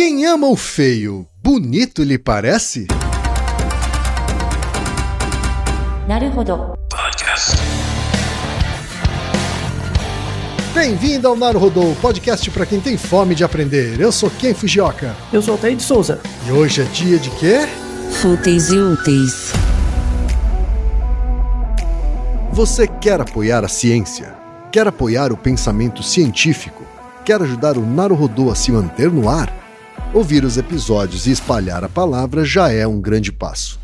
Quem ama o feio, bonito lhe parece? Naruhodo. Bem-vindo ao Naruhodô, podcast para quem tem fome de aprender. Eu sou Ken Fujioka. Eu sou o Altair de Souza. E hoje é dia de quê? Fúteis e úteis. Você quer apoiar a ciência? Quer apoiar o pensamento científico? Quer ajudar o Naruhodô a se manter no ar? Ouvir os episódios e espalhar a palavra já é um grande passo.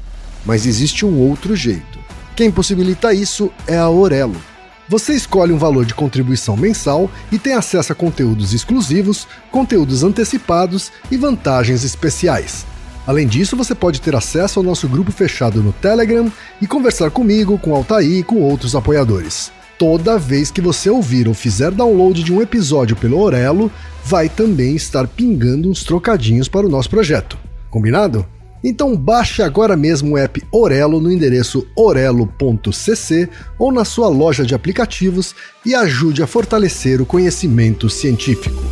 Mas existe um outro jeito. Quem possibilita isso é a Orelo. Você escolhe um valor de contribuição mensal e tem acesso a conteúdos exclusivos, conteúdos antecipados e vantagens especiais. Além disso, você pode ter acesso ao nosso grupo fechado no Telegram e conversar comigo, com Altair e com outros apoiadores. Toda vez que você ouvir ou fizer download de um episódio pelo Orelo, vai também estar pingando uns trocadinhos para o nosso projeto. Combinado? Então baixe agora mesmo o app Orelo no endereço orelo.cc ou na sua loja de aplicativos e ajude a fortalecer o conhecimento científico.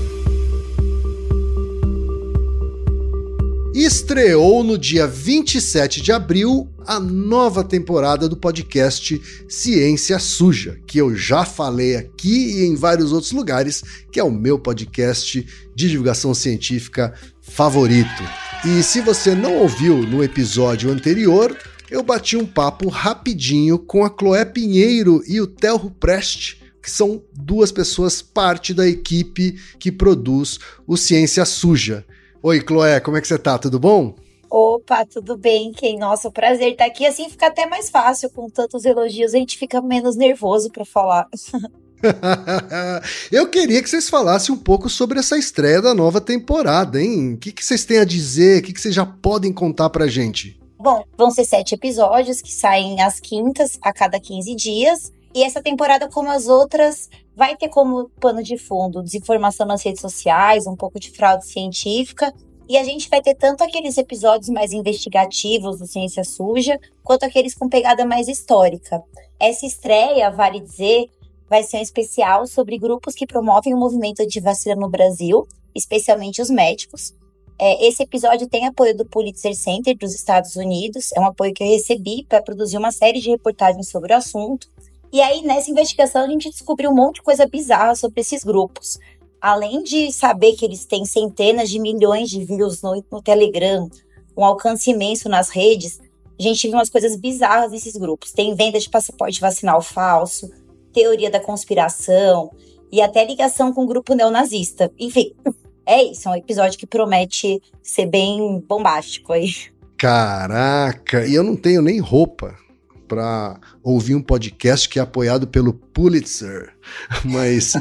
Estreou no dia 27 de abril a nova temporada do podcast Ciência Suja, que eu já falei aqui e em vários outros lugares, que é o meu podcast de divulgação científica favorito. E se você não ouviu no episódio anterior, eu bati um papo rapidinho com a Chloé Pinheiro e o Telro Prest, que são duas pessoas parte da equipe que produz o Ciência Suja. Oi, Chloé, como é que você tá? Tudo bom? Opa, tudo bem, Ken? Nossa, o prazer estar aqui. Assim fica até mais fácil com tantos elogios, a gente fica menos nervoso para falar. Eu queria que vocês falassem um pouco sobre essa estreia da nova temporada, hein? O que, que vocês têm a dizer? O que, que vocês já podem contar pra gente? Bom, vão ser sete episódios que saem às quintas, a cada 15 dias. E essa temporada, como as outras, vai ter como pano de fundo desinformação nas redes sociais, um pouco de fraude científica. E a gente vai ter tanto aqueles episódios mais investigativos do Ciência Suja, quanto aqueles com pegada mais histórica. Essa estreia, vale dizer, vai ser um especial sobre grupos que promovem o movimento de vacina no Brasil, especialmente os médicos. É, esse episódio tem apoio do Pulitzer Center dos Estados Unidos, é um apoio que eu recebi para produzir uma série de reportagens sobre o assunto. E aí, nessa investigação, a gente descobriu um monte de coisa bizarra sobre esses grupos. Além de saber que eles têm centenas de milhões de views no, no Telegram, um alcance imenso nas redes, a gente viu umas coisas bizarras nesses grupos. Tem venda de passaporte vacinal falso, teoria da conspiração e até ligação com o grupo neonazista. Enfim, é isso, é um episódio que promete ser bem bombástico aí. Caraca, e eu não tenho nem roupa para ouvir um podcast que é apoiado pelo Pulitzer, mas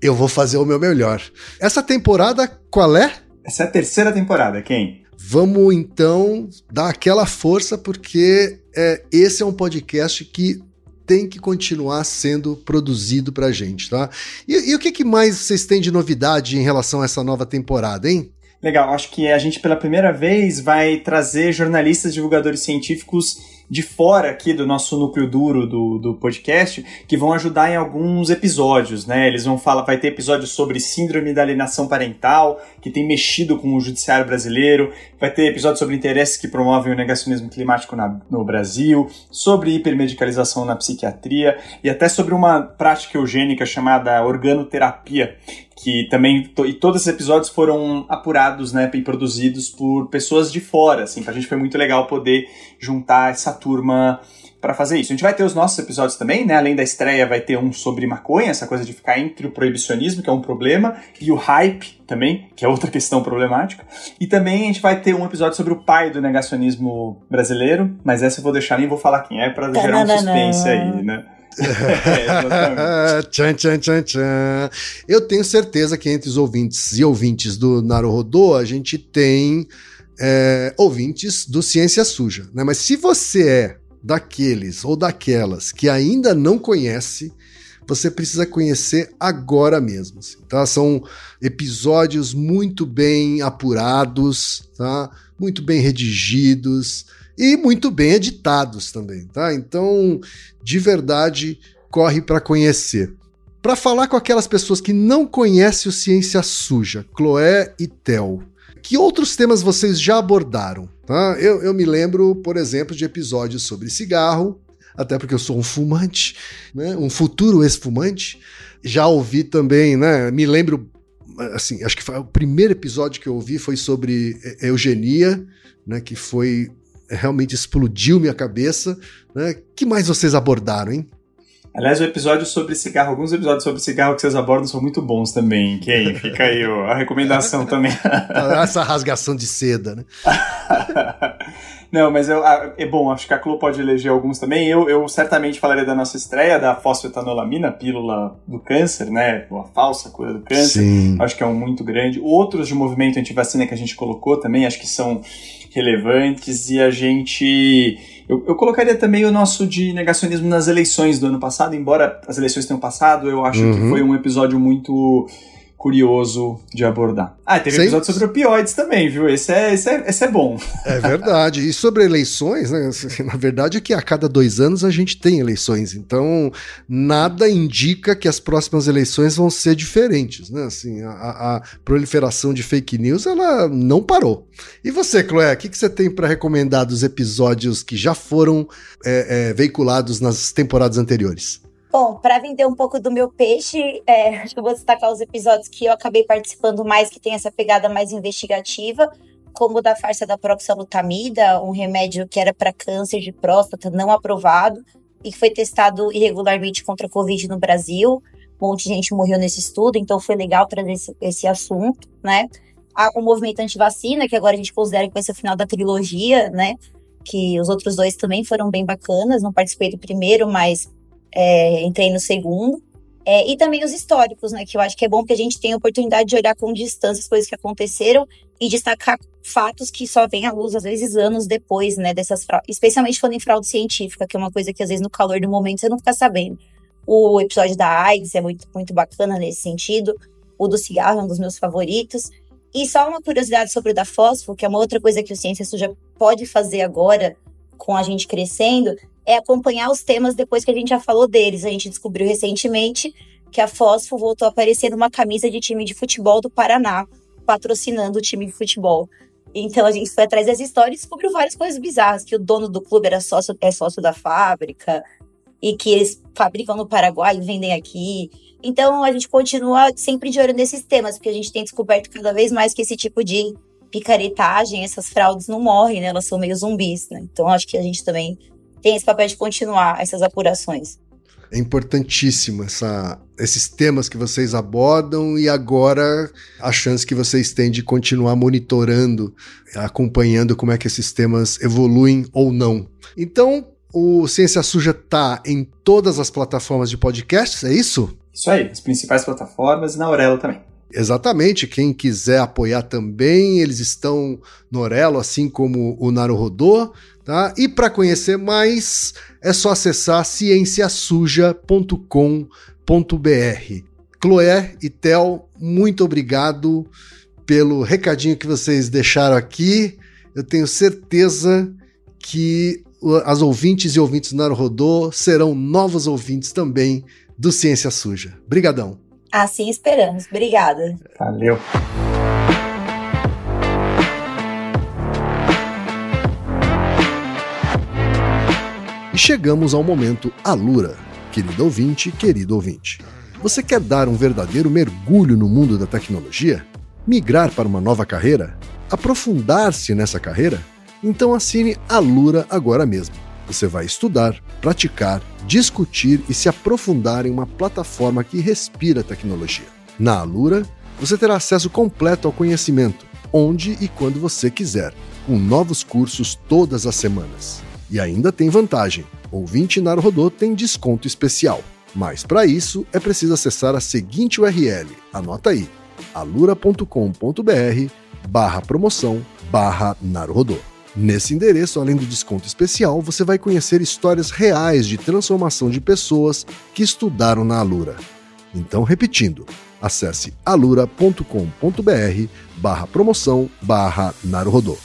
eu vou fazer o meu melhor. Essa temporada qual é? Essa é a terceira temporada, quem? Vamos então dar aquela força porque é, esse é um podcast que tem que continuar sendo produzido pra gente, tá? E, e o que, que mais vocês têm de novidade em relação a essa nova temporada, hein? Legal, acho que a gente pela primeira vez vai trazer jornalistas divulgadores científicos de fora aqui do nosso núcleo duro do, do podcast que vão ajudar em alguns episódios, né? Eles vão falar, vai ter episódios sobre síndrome da alienação parental, que tem mexido com o judiciário brasileiro, vai ter episódios sobre interesses que promovem o negacionismo climático na, no Brasil, sobre hipermedicalização na psiquiatria e até sobre uma prática eugênica chamada organoterapia, que também e todos esses episódios foram apurados, né, e produzidos por pessoas de fora, assim, pra gente foi muito legal poder juntar essa turma para fazer isso. A gente vai ter os nossos episódios também, né? Além da estreia, vai ter um sobre maconha, essa coisa de ficar entre o proibicionismo, que é um problema, e o hype também, que é outra questão problemática. E também a gente vai ter um episódio sobre o pai do negacionismo brasileiro, mas essa eu vou deixar, nem vou falar quem é, para gerar um suspense aí, né? tchan, tchan, tchan, tchan. Eu tenho certeza que entre os ouvintes e ouvintes do Naruhodô, a gente tem é, ouvintes do Ciência Suja, né? Mas se você é daqueles ou daquelas que ainda não conhece, você precisa conhecer agora mesmo. Assim, tá? São episódios muito bem apurados, tá? muito bem redigidos e muito bem editados também. Tá? Então, de verdade, corre para conhecer. para falar com aquelas pessoas que não conhecem o Ciência Suja, Chloé e Tel. Que outros temas vocês já abordaram? Tá? Eu, eu me lembro, por exemplo, de episódios sobre cigarro, até porque eu sou um fumante, né? um futuro ex-fumante. Já ouvi também, né? Me lembro, assim, acho que foi o primeiro episódio que eu ouvi foi sobre eugenia, né? Que foi realmente explodiu minha cabeça. Né? que mais vocês abordaram, hein? Aliás, o episódio sobre cigarro, alguns episódios sobre cigarro que vocês abordam são muito bons também. Que aí, fica aí ó, a recomendação também. Essa rasgação de seda, né? Não, mas eu, é bom, acho que a Clô pode eleger alguns também. Eu, eu certamente falaria da nossa estreia da fosfetanolamina, pílula do câncer, né? A falsa cura do câncer. Sim. Acho que é um muito grande. Outros de movimento antivacina que a gente colocou também, acho que são relevantes e a gente eu, eu, colocaria também o nosso de negacionismo nas eleições do ano passado, embora as eleições tenham passado, eu acho uhum. que foi um episódio muito curioso de abordar. Ah, teve um episódio sobre opioides também, viu? Esse é, esse, é, esse é bom. É verdade. E sobre eleições, né? Na verdade é que a cada dois anos a gente tem eleições. Então, nada indica que as próximas eleições vão ser diferentes, né? Assim, a, a proliferação de fake news, ela não parou. E você, Chloé, o que, que você tem para recomendar dos episódios que já foram é, é, veiculados nas temporadas anteriores? Bom, para vender um pouco do meu peixe, é, acho que eu vou destacar os episódios que eu acabei participando mais, que tem essa pegada mais investigativa, como o da farsa da proxalutamida, um remédio que era para câncer de próstata não aprovado e que foi testado irregularmente contra a Covid no Brasil. Um monte de gente morreu nesse estudo, então foi legal trazer esse, esse assunto, né? Há o movimento anti-vacina, que agora a gente considera que vai ser o final da trilogia, né? Que os outros dois também foram bem bacanas. Não participei do primeiro, mas é, entrei no segundo. É, e também os históricos, né? Que eu acho que é bom que a gente tenha a oportunidade de olhar com distância as coisas que aconteceram e destacar fatos que só vêm à luz, às vezes, anos depois, né? Dessas fraudes. Especialmente falando em fraude científica, que é uma coisa que, às vezes, no calor do momento, você não fica sabendo. O episódio da AIDS é muito, muito bacana nesse sentido. O do cigarro é um dos meus favoritos. E só uma curiosidade sobre o da fósforo, que é uma outra coisa que o Ciência Suja pode fazer agora, com a gente crescendo, é acompanhar os temas depois que a gente já falou deles. A gente descobriu recentemente que a Fósforo voltou a aparecer numa camisa de time de futebol do Paraná, patrocinando o time de futebol. Então a gente foi atrás das histórias e descobriu várias coisas bizarras, que o dono do clube era sócio, é sócio da fábrica, e que eles fabricam no Paraguai e vendem aqui. Então a gente continua sempre de olho nesses temas, porque a gente tem descoberto cada vez mais que esse tipo de picaretagem, essas fraudes não morrem, né? Elas são meio zumbis, né? Então acho que a gente também tem esse papel de continuar essas apurações. É importantíssimo essa, esses temas que vocês abordam e agora a chance que vocês têm de continuar monitorando, acompanhando como é que esses temas evoluem ou não. Então, o Ciência Suja está em todas as plataformas de podcasts, é isso? Isso aí, as principais plataformas e na Aurelo também. Exatamente, quem quiser apoiar também, eles estão no Orelo, assim como o Naruhodô, tá? E para conhecer mais, é só acessar cienciasuja.com.br. Chloé e Tel, muito obrigado pelo recadinho que vocês deixaram aqui. Eu tenho certeza que as ouvintes e ouvintes do Naruhodô serão novos ouvintes também do Ciência Suja. Brigadão. Assim esperamos. Obrigada. Valeu. E chegamos ao momento Alura. Querido ouvinte, querido ouvinte. Você quer dar um verdadeiro mergulho no mundo da tecnologia? Migrar para uma nova carreira? Aprofundar-se nessa carreira? Então assine Alura agora mesmo. Você vai estudar, praticar, discutir e se aprofundar em uma plataforma que respira tecnologia. Na Alura, você terá acesso completo ao conhecimento, onde e quando você quiser, com novos cursos todas as semanas. E ainda tem vantagem: ouvinte Rodô tem desconto especial. Mas para isso é preciso acessar a seguinte URL. Anota aí: alura.com.br barra promoção barra Naruhodô. Nesse endereço, além do desconto especial, você vai conhecer histórias reais de transformação de pessoas que estudaram na Alura. Então, repetindo, acesse alura.com.br barra promoção barra Naruhodô.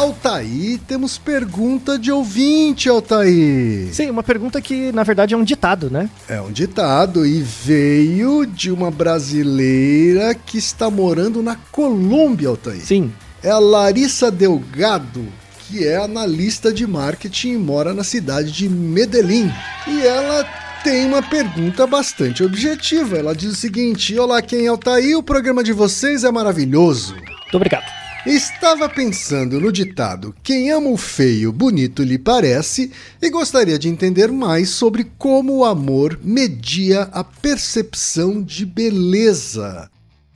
Altaí, temos pergunta de ouvinte, Altaí. Sim, uma pergunta que na verdade é um ditado, né? É um ditado e veio de uma brasileira que está morando na Colômbia, Altaí. Sim. É a Larissa Delgado, que é analista de marketing e mora na cidade de Medellín. E ela tem uma pergunta bastante objetiva. Ela diz o seguinte: Olá, quem é Altaí? O programa de vocês é maravilhoso. Muito obrigado. Estava pensando no ditado Quem ama o feio, bonito lhe parece, e gostaria de entender mais sobre como o amor media a percepção de beleza.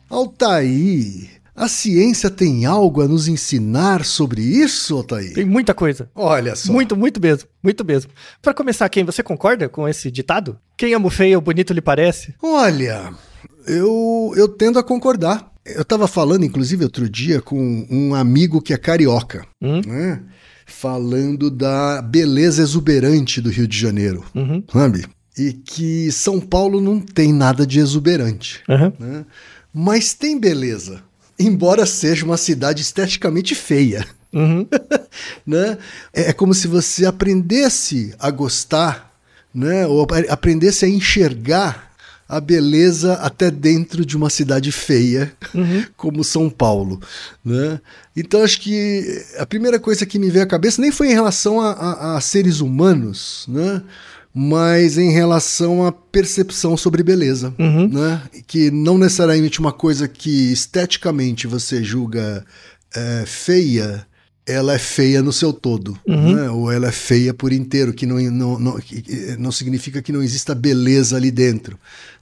Altaí, a ciência tem algo a nos ensinar sobre isso, Altaí? Tem muita coisa. Olha só. Muito, muito mesmo. Muito mesmo. Para começar, quem você concorda com esse ditado? Quem ama o feio, bonito lhe parece? Olha, eu, eu tendo a concordar. Eu estava falando, inclusive, outro dia com um amigo que é carioca, Hum? né? Falando da beleza exuberante do Rio de Janeiro, Uhum. sabe? E que São Paulo não tem nada de exuberante, Uhum. né? Mas tem beleza, embora seja uma cidade esteticamente feia, Uhum. né? É é como se você aprendesse a gostar, né? Ou apre- aprendesse a enxergar a beleza até dentro de uma cidade feia como São Paulo, né? Então acho que a primeira coisa que me veio à cabeça nem foi em relação a, a- a seres humanos, né? Mas em relação à percepção sobre beleza, né? Que não necessariamente uma coisa que esteticamente você julga é, feia, ela é feia no seu todo, né? ou ela é feia por inteiro, que não, não, não, que não significa que não exista beleza ali dentro.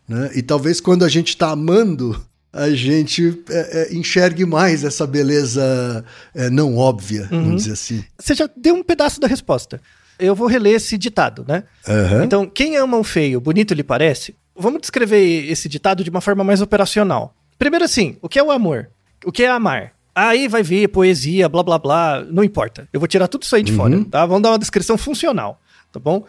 Né? E talvez quando a gente está amando, a gente é, é, enxergue mais essa beleza é, não óbvia, vamos dizer assim. Você já deu um pedaço da resposta. Eu vou reler esse ditado, né? Aham. Então, quem ama o feio, bonito lhe parece? Vamos descrever esse ditado de uma forma mais operacional. Primeiro assim, o que é o amor? O que é amar? Aí vai vir poesia, blá blá blá, não importa. Eu vou tirar tudo isso aí de fora, tá? Vamos dar uma descrição funcional, tá bom?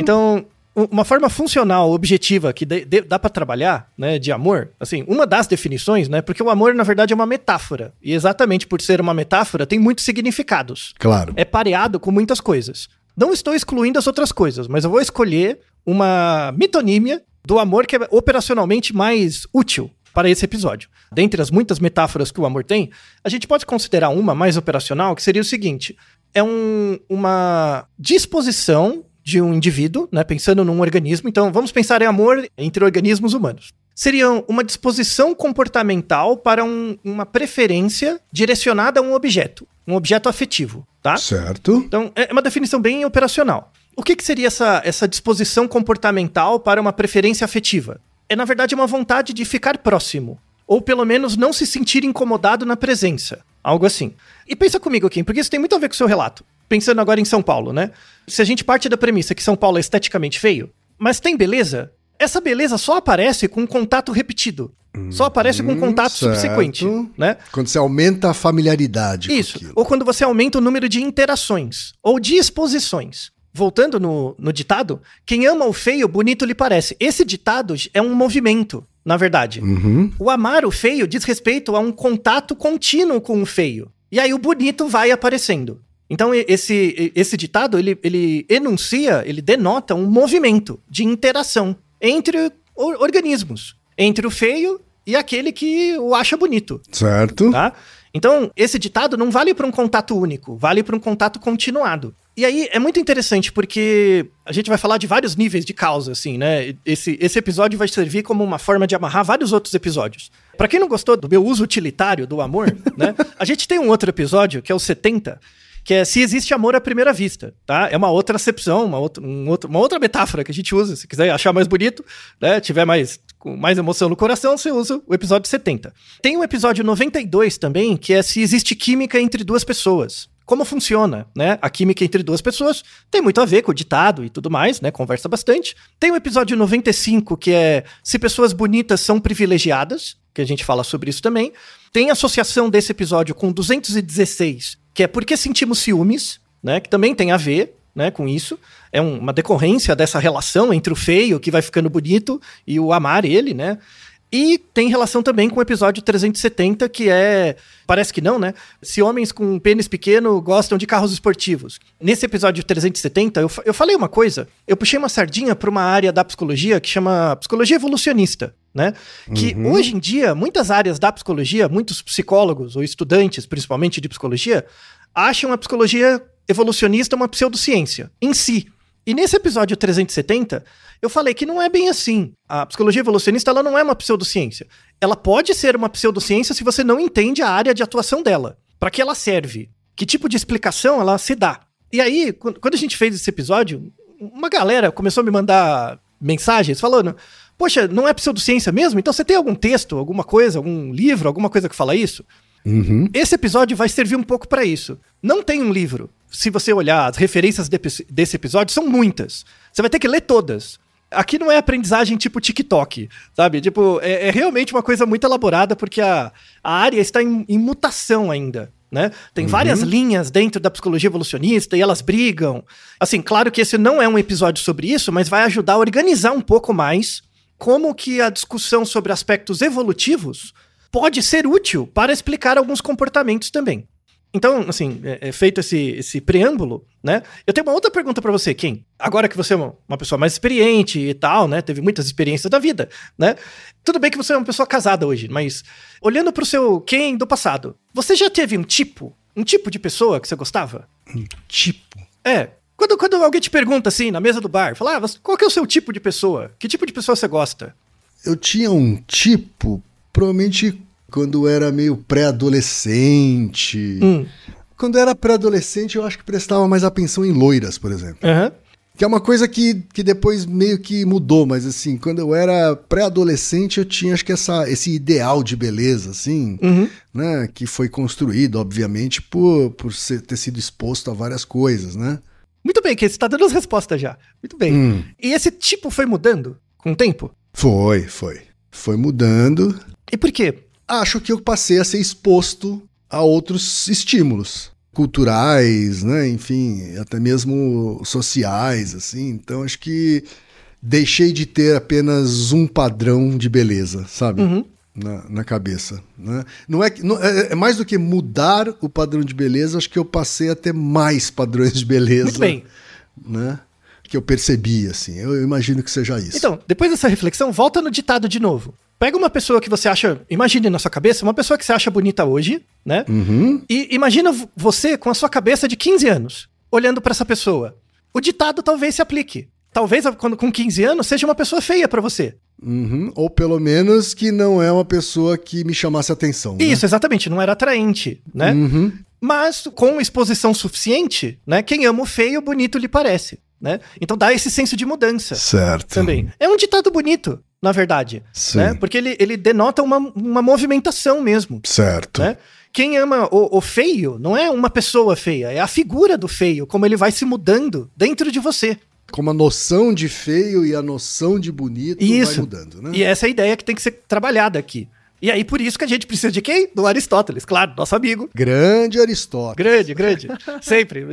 Então, u- uma forma funcional, objetiva, que dê- dê- dá pra trabalhar, né, de amor, assim, uma das definições, né, porque o amor, na verdade, é uma metáfora. E exatamente por ser uma metáfora, tem muitos significados Claro. é pareado com muitas coisas. Não estou excluindo as outras coisas, mas eu vou escolher uma mitonímia do amor que é operacionalmente mais útil para esse episódio. Dentre as muitas metáforas que o amor tem, a gente pode considerar uma mais operacional, que seria o seguinte: é um- uma disposição de um indivíduo, né, pensando num organismo. Então, vamos pensar em amor entre organismos humanos. Seria uma disposição comportamental para um- uma preferência direcionada a um objeto, um objeto afetivo, tá? Certo. Então, é uma definição bem operacional. O que, que seria essa, essa disposição comportamental para uma preferência afetiva? É, na verdade, uma vontade de ficar próximo. Ou pelo menos não se sentir incomodado na presença. Algo assim. E pensa comigo, Kim, porque isso tem muito a ver com o seu relato. Pensando agora em São Paulo, né? Se a gente parte da premissa que São Paulo é esteticamente feio, mas tem beleza, essa beleza só aparece com um contato repetido. Só aparece com um contato certo. subsequente, né? Quando você aumenta a familiaridade Isso. Ou quando você aumenta o número de interações ou de exposições. Voltando no, no ditado, quem ama o feio, bonito lhe parece. Esse ditado é um movimento, na verdade. Uhum. O amar o feio diz respeito a um contato contínuo com o feio. E aí o bonito vai aparecendo. Então esse, esse ditado, ele, ele enuncia, ele denota um movimento de interação entre or- organismos. Entre o feio e aquele que o acha bonito Certo. tá? Então, esse ditado não vale para um contato único, vale para um contato continuado. E aí é muito interessante porque a gente vai falar de vários níveis de causa, assim, né? Esse, esse episódio vai servir como uma forma de amarrar vários outros episódios. Para quem não gostou do meu uso utilitário do amor, né? A gente tem um outro episódio, que é o 70, que é se existe amor à primeira vista, tá? É uma outra acepção, uma outra, um outro- uma outra metáfora que a gente usa. Se quiser achar mais bonito, né? Tiver mais com mais emoção no coração, você usa o episódio 70. Tem o episódio 92 também, que é se existe química entre duas pessoas. Como funciona, né? A química entre duas pessoas tem muito a ver com o ditado e tudo mais, né? Conversa bastante. Tem o episódio 95, que é se pessoas bonitas são privilegiadas, que a gente fala sobre isso também. Tem associação desse episódio com 216, que é por que sentimos ciúmes, né? Que também tem a ver, né, com isso. É um- uma decorrência dessa relação entre o feio, que vai ficando bonito, e o amar ele, né? E tem relação também com o episódio 370, que é. Parece que não, né? Se homens com pênis pequeno gostam de carros esportivos. Nesse episódio 370, eu, eu falei uma coisa. Eu puxei uma sardinha para uma área da psicologia que chama psicologia evolucionista. Né? Que Uhum. hoje em dia, muitas áreas da psicologia, muitos psicólogos ou estudantes, principalmente de psicologia, acham a psicologia evolucionista uma pseudociência em si. E nesse episódio 370, eu falei que não é bem assim. A psicologia evolucionista ela não é uma pseudociência. Ela pode ser uma pseudociência se você não entende a área de atuação dela. Para que ela serve? Que tipo de explicação ela se dá? E aí, quando a gente fez esse episódio, uma galera começou a me mandar mensagens falando: Poxa, não é pseudociência mesmo? Então você tem algum texto, alguma coisa, algum livro, alguma coisa que fala isso? Uhum. Esse episódio vai servir um pouco para isso. Não tem um livro. Se você olhar as referências de- desse episódio, são muitas. Você vai ter que ler todas. Aqui não é aprendizagem tipo TikTok, sabe? Tipo, é, é realmente uma coisa muito elaborada, porque a, a área está em, em mutação ainda. Né? Tem várias linhas dentro da psicologia evolucionista e elas brigam. Assim, claro que esse não é um episódio sobre isso, mas vai ajudar a organizar um pouco mais como que a discussão sobre aspectos evolutivos pode ser útil para explicar alguns comportamentos também. Então, assim, é, é feito esse, esse preâmbulo, né? Eu tenho uma outra pergunta para você, Kim. Agora que você é uma, pessoa mais experiente e tal, né? Teve muitas experiências da vida, né? Tudo bem que você é uma pessoa casada hoje, mas olhando pro seu Ken do passado, você já teve um tipo, um tipo de pessoa que você gostava? Tipo. É. Quando, quando alguém te pergunta assim, na mesa do bar, fala, ah, qual que é o seu tipo de pessoa? Que tipo de pessoa você gosta? Eu tinha um tipo, provavelmente quando era meio pré-adolescente. Hum. Quando era pré-adolescente, eu acho que prestava mais atenção em loiras, por exemplo. Aham. Que é uma coisa que, que depois meio que mudou, mas assim, quando eu era pré-adolescente, eu tinha acho que essa, esse ideal de beleza, assim, Uhum. né? Que foi construído, obviamente, por, por ser- ter sido exposto a várias coisas, né? Muito bem, que você tá dando as respostas já. Muito bem. Hum, E esse tipo foi mudando com o tempo? foi, foi. Foi mudando. E por quê? Acho que eu passei a ser exposto a outros estímulos culturais, né? Enfim, até mesmo sociais, assim. Então acho que deixei de ter apenas um padrão de beleza, sabe? Uhum. Na, na cabeça. Né? Não é, que- não- é, é mais do que mudar o padrão de beleza, acho que eu passei a ter mais padrões de beleza. Muito bem. Né? Que eu percebi, assim. Eu imagino que seja isso. Então, depois dessa reflexão, volta no ditado de novo. Pega uma pessoa que você acha, imagine na sua cabeça, uma pessoa que você acha bonita hoje, né? Uhum. E imagina você com a sua cabeça de 15 anos, olhando pra essa pessoa. O ditado talvez se aplique. Talvez quando com 15 anos seja uma pessoa feia pra você. Uhum. Ou pelo menos que não é uma pessoa que me chamasse atenção. né? Isso, exatamente, não era atraente, né? Uhum. Mas com exposição suficiente, né? Quem ama o feio, bonito lhe parece, né? Então dá esse senso de mudança Certo. também. É um ditado bonito, na verdade, Sim. né? Porque ele, ele denota uma, uma movimentação mesmo, Certo. né? Quem ama o, o feio não é uma pessoa feia, é a figura do feio, como ele vai se mudando dentro de você. Como a noção de feio e a noção de bonito vai Isso. mudando, né? E essa é a ideia que tem que ser trabalhada aqui. E aí, por isso que a gente precisa de quem? Do Aristóteles, claro, nosso amigo. Grande Aristóteles. Grande, grande. Sempre.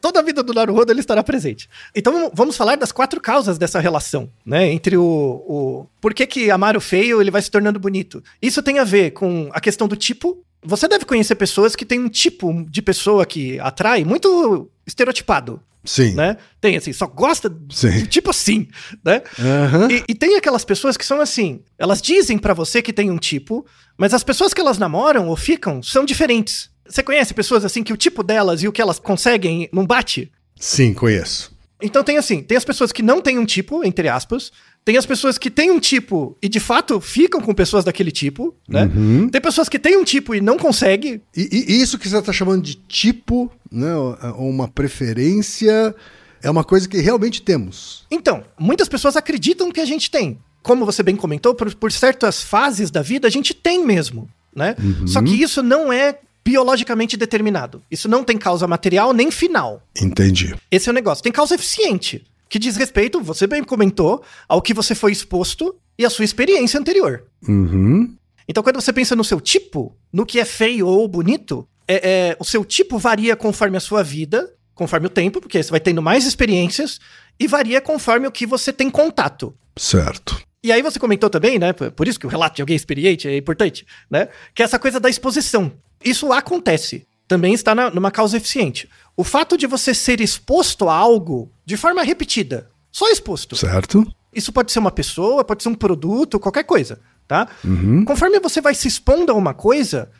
Toda a vida do Naruhodo ele estará presente. Então vamos falar das quatro causas dessa relação, né? Entre o. o... Por que, que amar o feio ele vai se tornando bonito? Isso tem a ver com a questão do tipo. Você deve conhecer pessoas que têm um tipo de pessoa que atrai muito estereotipado, Sim. né? Tem assim, só gosta de tipo assim, né? Aham. E, e tem aquelas pessoas que são assim, elas dizem pra você que tem um tipo, mas as pessoas que elas namoram ou ficam são diferentes. Você conhece pessoas assim que o tipo delas e o que elas conseguem não bate? Sim, conheço. Então tem assim, tem as pessoas que não têm um tipo, entre aspas, tem as pessoas que têm um tipo e de fato ficam com pessoas daquele tipo, né? Uhum. Tem pessoas que têm um tipo e não conseguem. E, e isso que você está chamando de tipo, né? Uma preferência, é uma coisa que realmente temos. Então, muitas pessoas acreditam que a gente tem. Como você bem comentou, por, por certas fases da vida a gente tem mesmo, né? Só que isso não é biologicamente determinado. Isso não tem causa material nem final. Entendi. Esse é o negócio. Tem causa eficiente, que diz respeito, você bem comentou, ao que você foi exposto e à sua experiência anterior. Uhum. Então, quando você pensa no seu tipo, no que é feio ou bonito, é, é, o seu tipo varia conforme a sua vida, conforme o tempo, porque você vai tendo mais experiências, e varia conforme o que você tem contato. Certo. E aí você comentou também, né? Por isso que o relato de alguém experiente é importante, né? Que essa coisa da exposição. Isso acontece. Também está na, numa causa eficiente. O fato de você ser exposto a algo de forma repetida, só exposto. Certo. Isso pode ser uma pessoa, pode ser um produto, qualquer coisa, tá? Uhum. Conforme você vai se expondo a uma coisa,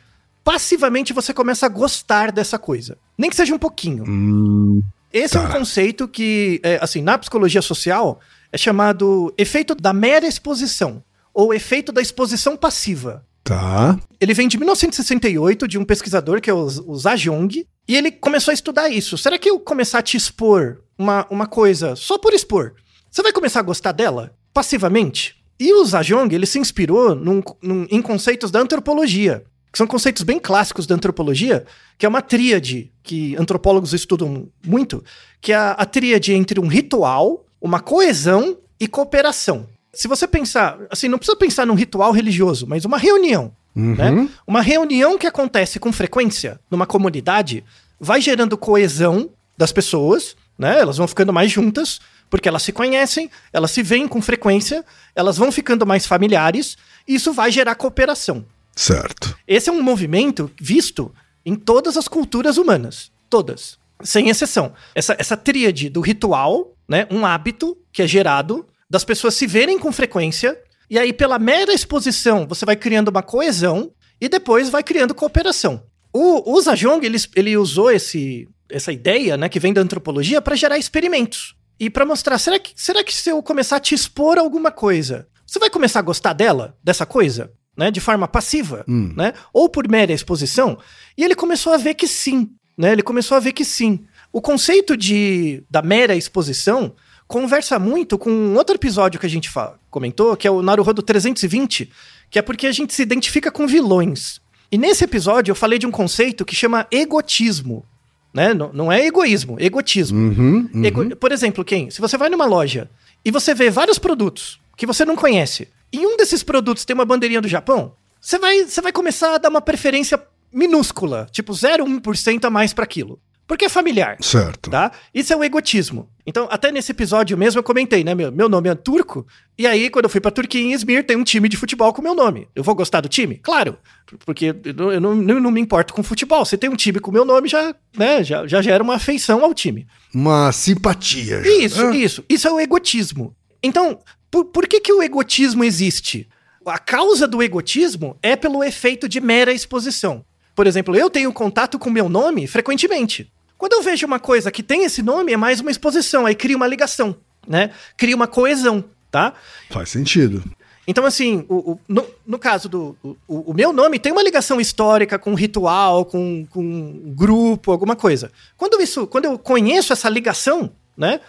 passivamente você começa a gostar dessa coisa. Nem que seja um pouquinho. Hum, Esse é um Tá. conceito que, é, assim, na psicologia social é chamado efeito da mera exposição ou efeito da exposição passiva. Tá. Ele vem de 1968 de um pesquisador que é o, o Zajong e ele começou a estudar isso. Será que eu começar a te expor uma, uma coisa só por expor, você vai começar a gostar dela passivamente? E o Zajong ele se inspirou num- num- em conceitos da antropologia, que são conceitos bem clássicos da antropologia, que é uma tríade que antropólogos estudam muito, que é a, a tríade entre um ritual, uma coesão e cooperação. Se você pensar, assim, não precisa pensar num ritual religioso, mas uma reunião, Uhum. né? Uma reunião que acontece com frequência numa comunidade vai gerando coesão das pessoas, né? Elas vão ficando mais juntas, porque elas se conhecem, elas se veem com frequência, elas vão ficando mais familiares, e isso vai gerar cooperação. Certo. Esse é um movimento visto em todas as culturas humanas. Todas. Sem exceção. Essa, essa tríade do ritual, né? Um hábito que é gerado das pessoas se verem com frequência, e aí, pela mera exposição, você vai criando uma coesão e depois vai criando cooperação. O, o Zajong, ele, ele usou esse, essa ideia, né, que vem da antropologia, para gerar experimentos. E para mostrar, será que, será que se eu começar a te expor a alguma coisa, você vai começar a gostar dela, dessa coisa? Né, de forma passiva, Hum. né? Ou por mera exposição? E ele começou a ver que sim, né? Ele começou a ver que sim. O conceito de da mera exposição conversa muito com um outro episódio que a gente comentou, que é o Naruhodo 320, que é porque a gente se identifica com vilões. E nesse episódio eu falei de um conceito que chama egotismo, né? Não, não é egoísmo, egotismo. Uhum, uhum. Ego- Por exemplo, quem? Se você vai numa loja e você vê vários produtos que você não conhece, e um desses produtos tem uma bandeirinha do Japão, você vai, você vai começar a dar uma preferência minúscula, tipo 0,1% a mais para aquilo. Porque é familiar. Certo. Tá? Isso é o egotismo. Então, até nesse episódio mesmo eu comentei, né? Meu, meu nome é turco, e aí, quando eu fui pra Turquia em Izmir, tem um time de futebol com meu nome. Eu vou gostar do time? Claro, porque eu não, eu não, me importo com futebol. Se tem um time com meu nome, já, né, já, já gera uma afeição ao time. Uma simpatia. já, Isso, né? isso. Isso é o egotismo. Então, por, por que, que o egotismo existe? A causa do egotismo é pelo efeito de mera exposição. Por exemplo, eu tenho contato com meu nome frequentemente. Quando eu vejo uma coisa que tem esse nome, é mais uma exposição, aí cria uma ligação, né? Cria uma coesão, tá? Faz sentido. Então, assim, o, o- no, no caso do. O, o meu nome tem uma ligação histórica com ritual, com, com um grupo, alguma coisa. Quando isso, quando eu conheço essa ligação, né,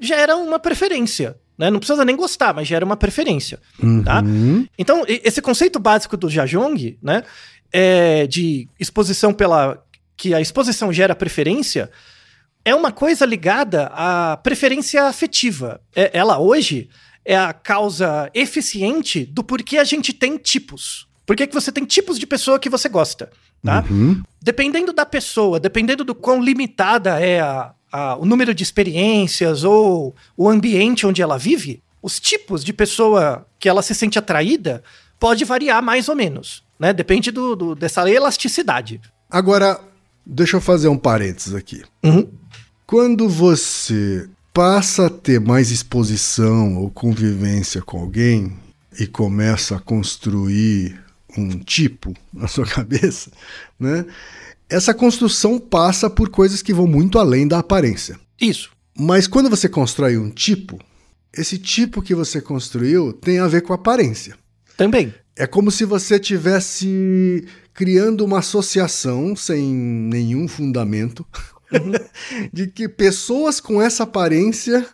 gera uma preferência. Né? Não precisa nem gostar, mas gera uma preferência. Tá? Uhum. Então, e- esse conceito básico do Jajong, né, é de exposição pela. Que a exposição gera preferência, é uma coisa ligada à preferência afetiva. É- ela hoje é a causa eficiente do porquê a gente tem tipos. Por que que você tem tipos de pessoa que você gosta, tá? Uhum. Dependendo da pessoa, dependendo do quão limitada é a- a- o número de experiências ou o ambiente onde ela vive, os tipos de pessoa que ela se sente atraída pode variar mais ou menos, né? Depende do, do- dessa elasticidade. Agora, deixa eu fazer um parênteses aqui. Uhum. Quando você passa a ter mais exposição ou convivência com alguém e começa a construir um tipo na sua cabeça, né? Essa construção passa por coisas que vão muito além da aparência. Isso. Mas quando você constrói um tipo, esse tipo que você construiu tem a ver com aparência. Também. É como se você tivesse criando uma associação sem nenhum fundamento de que pessoas com essa aparência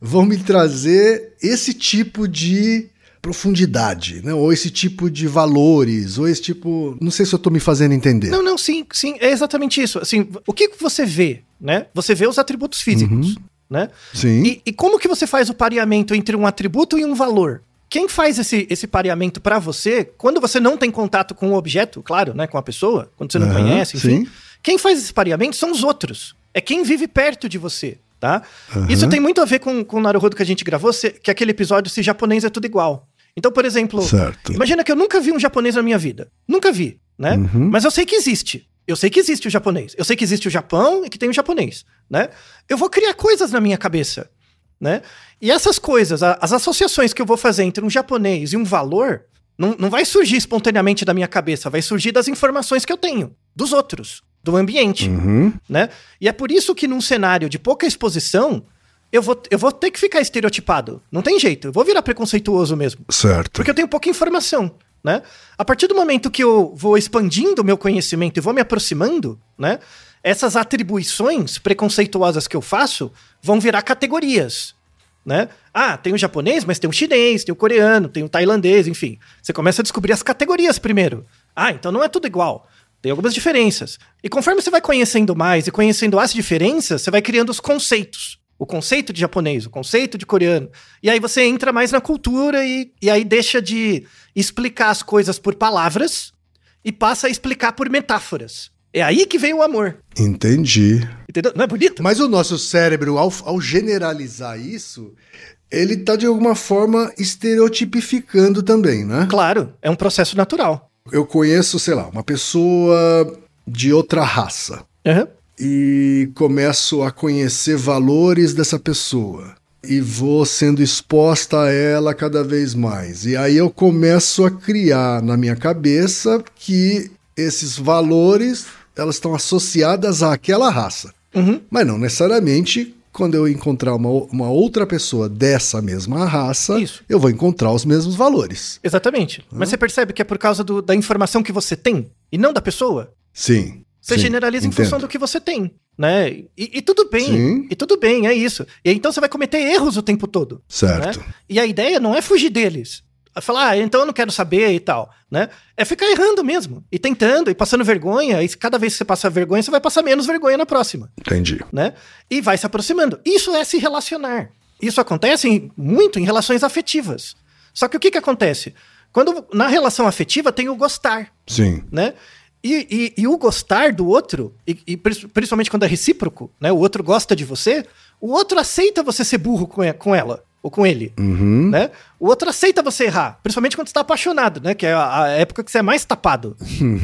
vão me trazer esse tipo de profundidade, né? ou esse tipo de valores, ou esse tipo. Não sei se eu tô me fazendo entender. Não, não, sim, sim, é exatamente isso. Assim, o que você vê, né? Você vê os atributos físicos, né? Sim. E, e como que você faz o pareamento entre um atributo e um valor? Quem faz esse, esse pareamento pra você, quando você não tem contato com o objeto, claro, né, com a pessoa, quando você não Aham, conhece, enfim, sim. quem faz esse pareamento são os outros. É quem vive perto de você, tá? Aham. Isso tem muito a ver com, com o Naruhodo que a gente gravou, se- que aquele episódio se japonês é tudo igual. Então, por exemplo, Certo. imagina que eu nunca vi um japonês na minha vida. Nunca vi, né? Uhum. Mas eu sei que existe. Eu sei que existe o japonês. Eu sei que existe o Japão e que tem o japonês, né? Eu vou criar coisas na minha cabeça, né? E essas coisas, as associações que eu vou fazer entre um japonês e um valor, não, não vai surgir espontaneamente da minha cabeça, vai surgir das informações que eu tenho, dos outros, do ambiente, Uhum. né? E é por isso que num cenário de pouca exposição, eu vou, eu vou ter que ficar estereotipado. Não tem jeito, eu vou virar preconceituoso mesmo. Certo. Porque eu tenho pouca informação, né? A partir do momento que eu vou expandindo o meu conhecimento e vou me aproximando, né? Essas atribuições preconceituosas que eu faço vão virar categorias, né? Ah, tem o japonês, mas tem o chinês, tem o coreano, tem o tailandês, enfim. Você começa a descobrir as categorias primeiro. Ah, então não é tudo igual. Tem algumas diferenças. E conforme você vai conhecendo mais e conhecendo as diferenças, você vai criando os conceitos. O conceito de japonês, o conceito de coreano. E aí você entra mais na cultura e, e aí deixa de explicar as coisas por palavras e passa a explicar por metáforas. É aí que vem o amor. Entendi. Entendeu? Não é bonito? Mas o nosso cérebro, ao, ao generalizar isso, ele tá de alguma forma estereotipificando também, né? Claro, é um processo natural. Eu conheço, sei lá, uma pessoa de outra raça Aham. e começo a conhecer valores dessa pessoa e vou sendo exposta a ela cada vez mais. E aí eu começo a criar na minha cabeça que esses valores elas estão associadas àquela raça. Uhum. Mas não necessariamente quando eu encontrar uma, uma outra pessoa dessa mesma raça, Isso. eu vou encontrar os mesmos valores. Exatamente. Mas você percebe que é por causa do- da informação que você tem e não da pessoa? Sim. Você sim, generaliza em entendo. função do que você tem, né? E, e tudo bem, Sim. e tudo bem, é isso. E aí, então você vai cometer erros o tempo todo. Certo. né? E a ideia não é fugir deles. Falar, ah, então eu não quero saber e tal, né? É ficar errando mesmo, e tentando, e passando vergonha, e cada vez que você passa vergonha, você vai passar menos vergonha na próxima, Entendi. né? E vai se aproximando. Isso é se relacionar. Isso acontece em- muito em relações afetivas. Só que o que que acontece? Quando na relação afetiva tem o gostar, Sim. né? E, e- e o gostar do outro, e, e principalmente quando é recíproco, né? O outro gosta de você, o outro aceita você ser burro com, com ela, ou com ele, Uhum. né? O outro aceita você errar, principalmente quando você tá apaixonado, né? Que é a, a época que você é mais tapado.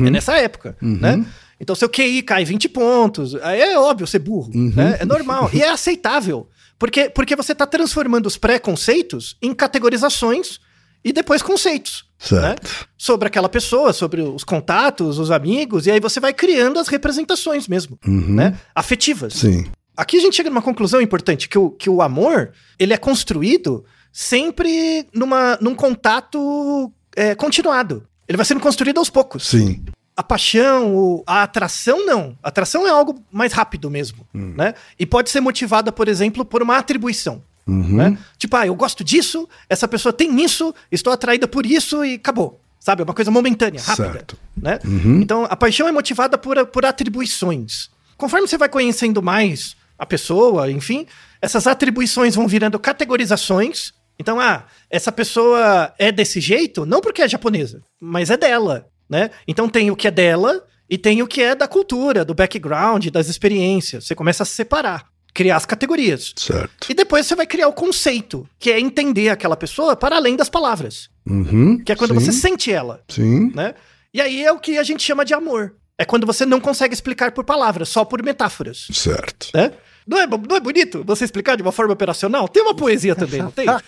É nessa época, né? Então, seu QI cai 20 pontos, aí é óbvio ser burro, né? É normal. e é aceitável. Porque, porque você tá transformando os preconceitos em categorizações e depois conceitos. Né? Sobre aquela pessoa, sobre os contatos, os amigos, e aí você vai criando as representações mesmo, né? Afetivas. Sim. Aqui a gente chega numa conclusão importante, que o, que o amor, ele é construído sempre numa, num contato é, continuado. Ele vai sendo construído aos poucos. Sim. A paixão, a atração, não. A atração é algo mais rápido mesmo, né? E pode ser motivada, por exemplo, por uma atribuição. Uhum. Né? Tipo, ah, eu gosto disso, essa pessoa tem isso, estou atraída por isso e acabou. Sabe? É uma coisa momentânea, rápida. Certo. Né? Então, a paixão é motivada por, por atribuições. Conforme você vai conhecendo mais a pessoa, enfim, essas atribuições vão virando categorizações. Então, ah, essa pessoa é desse jeito, não porque é japonesa, mas é dela, né? Então tem o que é dela e tem o que é da cultura, do background, das experiências. Você começa a separar, criar as categorias. Certo. E depois você vai criar o conceito, que é entender aquela pessoa para além das palavras. Uhum. Que é quando Sim. você sente ela, Sim. né? E aí é o que a gente chama de amor. É quando você não consegue explicar por palavras, só por metáforas, Certo. né? Não é, não é bonito você explicar de uma forma operacional? Tem uma poesia também, não tem?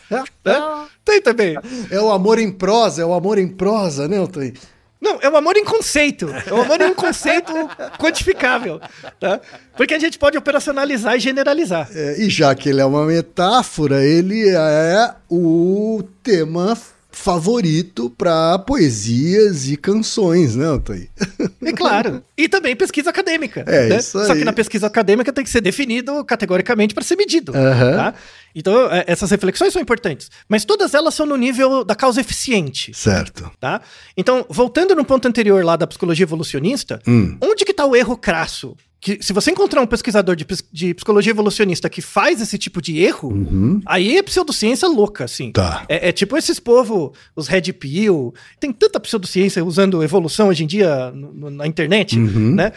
Né? Tem também. É o amor em prosa, é o amor em prosa, né, Otoi? Não, é o amor em conceito. É o amor em um conceito quantificável. Tá? Porque a gente pode operacionalizar e generalizar. É, e já que ele é uma metáfora, ele é o tema favorito para poesias e canções, né, Otoi? É claro. E também pesquisa acadêmica. É, né? isso aí. Só que na pesquisa acadêmica tem que ser definido categoricamente para ser medido. Aham. tá? Então, é, essas reflexões são importantes. Mas todas elas são no nível da causa eficiente. Certo. Tá? Então, voltando no ponto anterior lá da psicologia evolucionista, Hum. onde que tá o erro crasso? Que se você encontrar um pesquisador de, de psicologia evolucionista que faz esse tipo de erro, aí é pseudociência louca, assim. Uhum. Tá. É, é tipo esses povo, os Red Pill, tem tanta pseudociência usando evolução hoje em dia no- na internet, Uhum. né?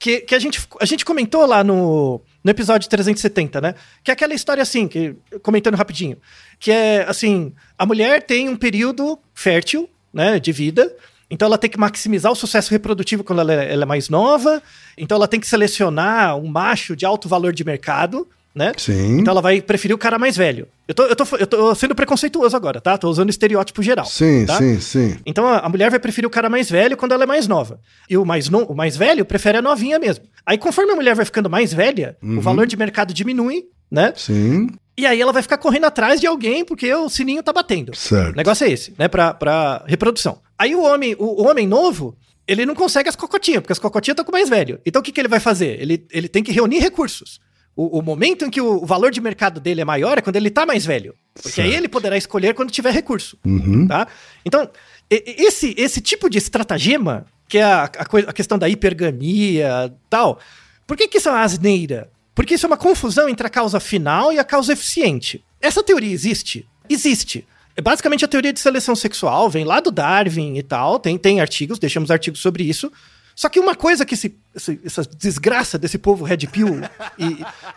que, que a, gente, a gente comentou lá no, no episódio 370, né? Que é aquela história assim, que comentando rapidinho, que é assim, a mulher tem um período fértil, né, de vida, então ela tem que maximizar o sucesso reprodutivo quando ela é, ela é mais nova, então ela tem que selecionar um macho de alto valor de mercado, né? Sim. Então ela vai preferir o cara mais velho. Eu tô, eu tô, eu tô sendo preconceituoso agora, tá? Tô usando estereótipo geral. Sim, tá? sim, sim. Então a, mulher vai preferir o cara mais velho quando ela é mais nova. E o mais, no, o mais velho prefere a novinha mesmo. Aí conforme a mulher vai ficando mais velha, Uhum. o valor de mercado diminui, né? Sim, E aí ela vai ficar correndo atrás de alguém porque o sininho tá batendo. O certo. negócio é esse, né? Pra, pra reprodução. Aí o homem, o, o homem novo, ele não consegue as cocotinhas, porque as cocotinhas estão com o mais velho. Então o que, que ele vai fazer? Ele, ele tem que reunir recursos. O, o momento em que o, o valor de mercado dele é maior é quando ele tá mais velho. Porque aí Certo. ele poderá escolher quando tiver recurso. Uhum. Tá? Então, esse, esse tipo de estratagema, que é a, a, a questão da hipergamia tal, por que, que isso é uma asneira? Porque isso é uma confusão entre a causa final e a causa eficiente. Essa teoria existe? Existe. É basicamente a teoria de seleção sexual, vem lá do Darwin e tal, tem, tem artigos, deixamos artigos sobre isso. Só que uma coisa que esse, essa desgraça desse povo Red Pill, e,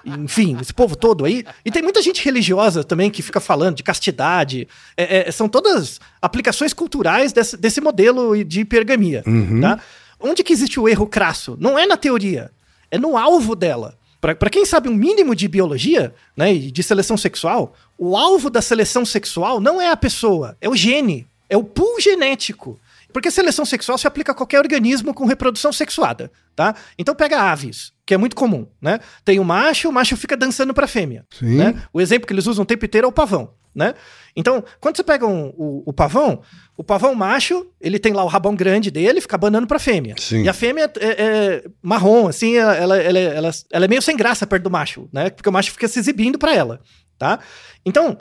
e, enfim, esse povo todo aí, e tem muita gente religiosa também que fica falando de castidade, é- é, são todas aplicações culturais desse, desse modelo de hipergamia, tá? Onde que existe o erro crasso? Não é na teoria, é no alvo dela. Pra pra quem sabe um mínimo de biologia, né, e de seleção sexual, o alvo da seleção sexual não é a pessoa, é o gene, é o pool genético. Porque seleção sexual se aplica a qualquer organismo com reprodução sexuada, tá? Então pega aves, que é muito comum, né? Tem o macho, o macho fica dançando pra fêmea, Sim. né? O exemplo que eles usam o tempo inteiro é o pavão, né? Então, quando você pega um- o, o pavão, o pavão macho, ele tem lá o rabão grande dele, fica banando pra fêmea. Sim. E a fêmea é, é marrom, assim, ela, ela, ela, ela, ela é meio sem graça perto do macho, né? Porque o macho fica se exibindo pra ela, tá? Então,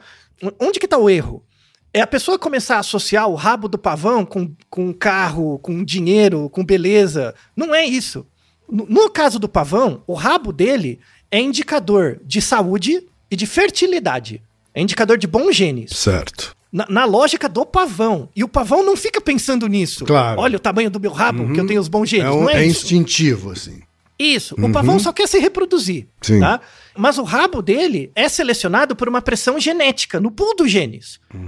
onde que tá o erro? É a pessoa começar a associar o rabo do pavão com, com carro, com dinheiro, com beleza. Não é isso. No, no caso do pavão, o rabo dele é indicador de saúde e de fertilidade. É indicador de bons genes. Certo. Na, na lógica do pavão. E o pavão não fica pensando nisso. Claro. Olha o tamanho do meu rabo, que eu tenho os bons genes. É, um- não é, é isso. instintivo, assim. Isso. O pavão só quer se reproduzir. Sim. Tá? Mas o rabo dele é selecionado por uma pressão genética no pool dos genes. Ah,